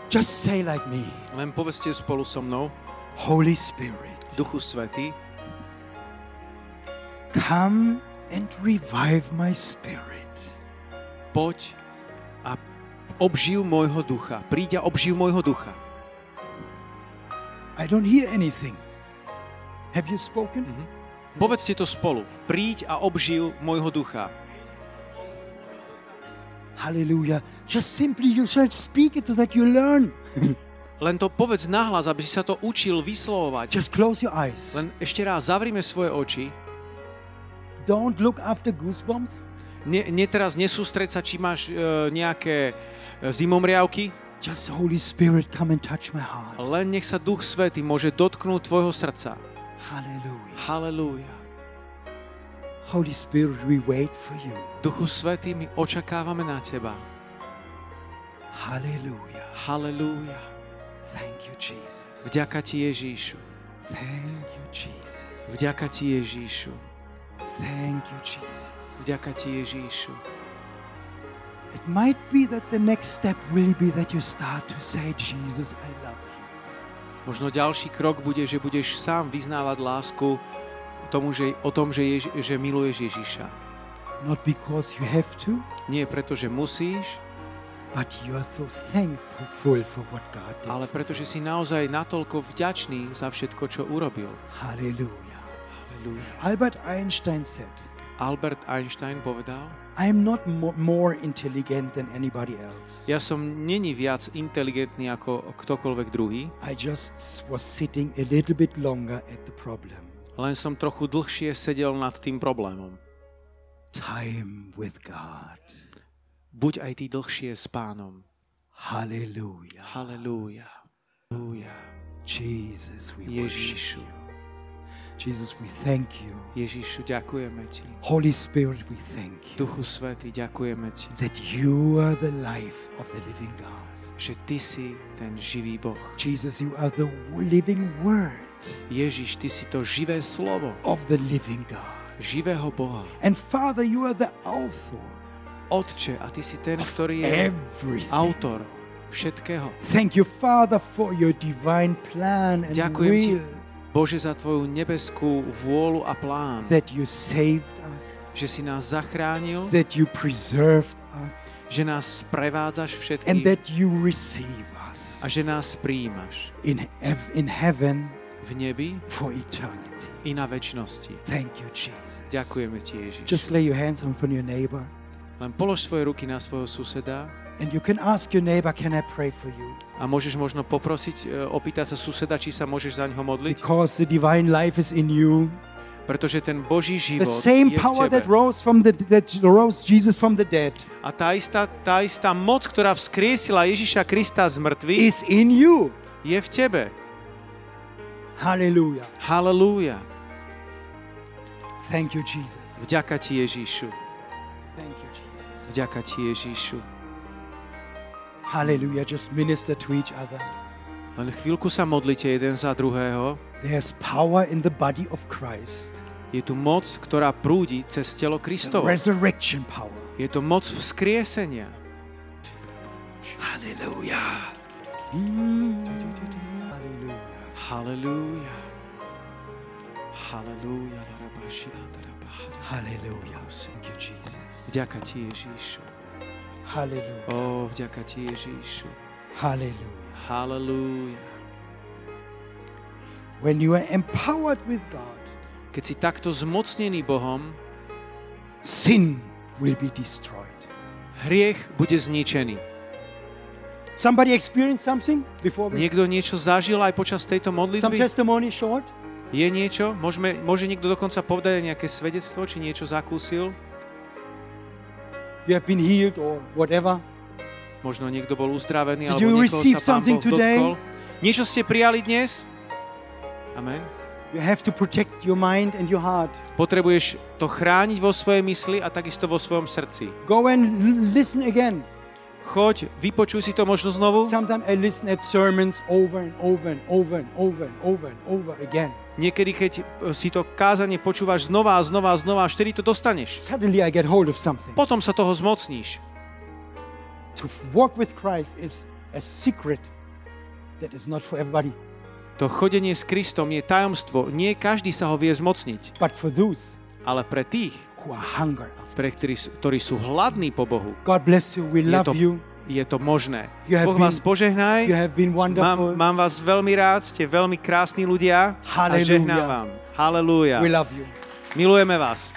Just say like me Len povedzte spolu so mnou, Holy Spirit, Duchu Svetý, come and revive my spirit. poď a obživ môjho ducha. Príď a obživ môjho ducha. I don't hear anything. Have you spoken? Povedzte to spolu. Príď a obživ môjho ducha. Hallelujah. Just simply you shall speak it so that you learn. Len to povedz nahlas, aby si sa to učil vyslovovať. Just close your eyes. Len ešte raz zavrime svoje oči. Don't look after goosebumps. Ne, ne teraz nesústreď sa, či máš e, nejaké e, zimomriavky. Just Holy Spirit, come and touch my heart. Len nech sa Duch Svetý môže dotknúť tvojho srdca. Hallelujah. Halelúja. Holy Spirit, we wait for you. Duchu Svetý, my očakávame na Teba. Hallelujah. Halelúja. Thank you, Jesus. Vďaka Ti Ježíšu. Thank you, Jesus. Vďaka Ti Ježíšu. Thank you, Jesus. Vďaka Ti Ježíšu. It might be that the next step will be that you start to say, Jesus, I love you. Možno ďalší krok bude, že budeš sám vyznávať lásku tomu, že, o tom, že, Jež, že miluješ Ježíša. Not because you have to, Nie preto, že musíš, but you are so thankful for what God did. ale preto, že si naozaj natoľko vďačný za všetko, čo urobil. Hallelujah. Albert Einstein said, Albert Einstein povedal, I am not mo- more intelligent than anybody else. ja som není viac inteligentný ako ktokoľvek druhý, I just was sitting a little bit longer at the problem. Len som trochu dlhšie sedel nad tým problémom. Time with God. Buď aj ty dlhšie s pánom. Hallelujah. Halelúja. Halelúja. Jesus, we worship you. Jesus, we thank you. Ježíšu, ďakujeme ti. Holy Spirit, we thank you Duchu Svetý, ďakujeme ti, that you are the life of the living God. že ty si ten živý Boh. Jesus, you are the living word Ježiš, ty si to živé slovo of the living God. živého Boha. And Father, you are the author Otče, a ty si ten, ktorý je everything. autor všetkého. Thank you, Father, for your divine plan and Ďakujem ti, will Bože, za tvoju nebeskú vôľu a plán, that you saved us, že si nás zachránil, that you preserved us, že nás sprevádzaš and všetkým that you receive us a že nás príjmaš in, hev- in heaven v nebi for eternity. i na väčšnosti. Thank you, Jesus. Ďakujeme ti, Ježiš. Just lay your hands upon your neighbor, Len polož svoje ruky na svojho suseda and you can ask your neighbor, Can I pray for you? a môžeš možno poprosiť, e, opýtať sa suseda, či sa môžeš za ňoho modliť, Because the divine life is in you. pretože ten Boží The život same je v tebe. that rose from the that rose Jesus from the dead A tá istá, tá istá moc, ktorá vzkriesila Ježiša Krista z mŕtvych, is in you. je v tebe. Hallelujah. Halelúja. Thank you, Jesus. Vďaka ti, Ježišu. Thank you, Jesus. Vďaka ti, Ježišu. Hallelujah. Just minister to each other. Len chvíľku sa modlite jeden za druhého. There's power in the body of Christ. Je tu moc, ktorá prúdi cez telo Kristovo. resurrection power. Je to moc vzkriesenia. Hallelujah. Mm. Hallelujah. Halelúja. Halelúja. Hallelujah. Thank you, Jesus. Vďaka ti, Ježišu. Hallelujah. Ó, vďaka ti, Ježišu. Hallelujah. Halelúja. When you are empowered with God, Keď si takto zmocnený Bohom, sin will be destroyed. hriech bude zničený. Somebody experienced something before Niekto niečo zažil aj počas tejto some modlitby? testimony short? Je niečo? Môžeme, môže niekto dokonca povedať nejaké svedectvo, či niečo zakúsil? You have been healed or whatever. Možno niekto bol uzdravený, Did alebo niekoho sa Pán Boh today? dotkol. Niečo ste prijali dnes? Amen. You have to protect your mind and your heart. Potrebuješ to chrániť vo svojej mysli a takisto vo svojom srdci. Go and listen again. Choď, vypočuj si to možno znovu. Sometimes I listen at sermons over and over and over and over and over and over again. Niekedy, keď e, si to kázanie počúvaš znova a znova a znova, až vtedy to dostaneš. Suddenly I get hold of something. Potom sa toho zmocníš. To walk with Christ is a secret that is not for everybody, To chodenie s Kristom je tajomstvo. Nie každý sa ho vie zmocniť. but for those Ale pre tých, who are hunger pre ktorí, ktorí sú hladní po Bohu, God bless you. We je love to, you. je to možné. You have Boh vás been- požehnaj. You have been wonderful. Mám, mám vás veľmi rád, ste veľmi krásni ľudia a Halelúja. žehnám vám. Halelúja. We love you. Milujeme vás.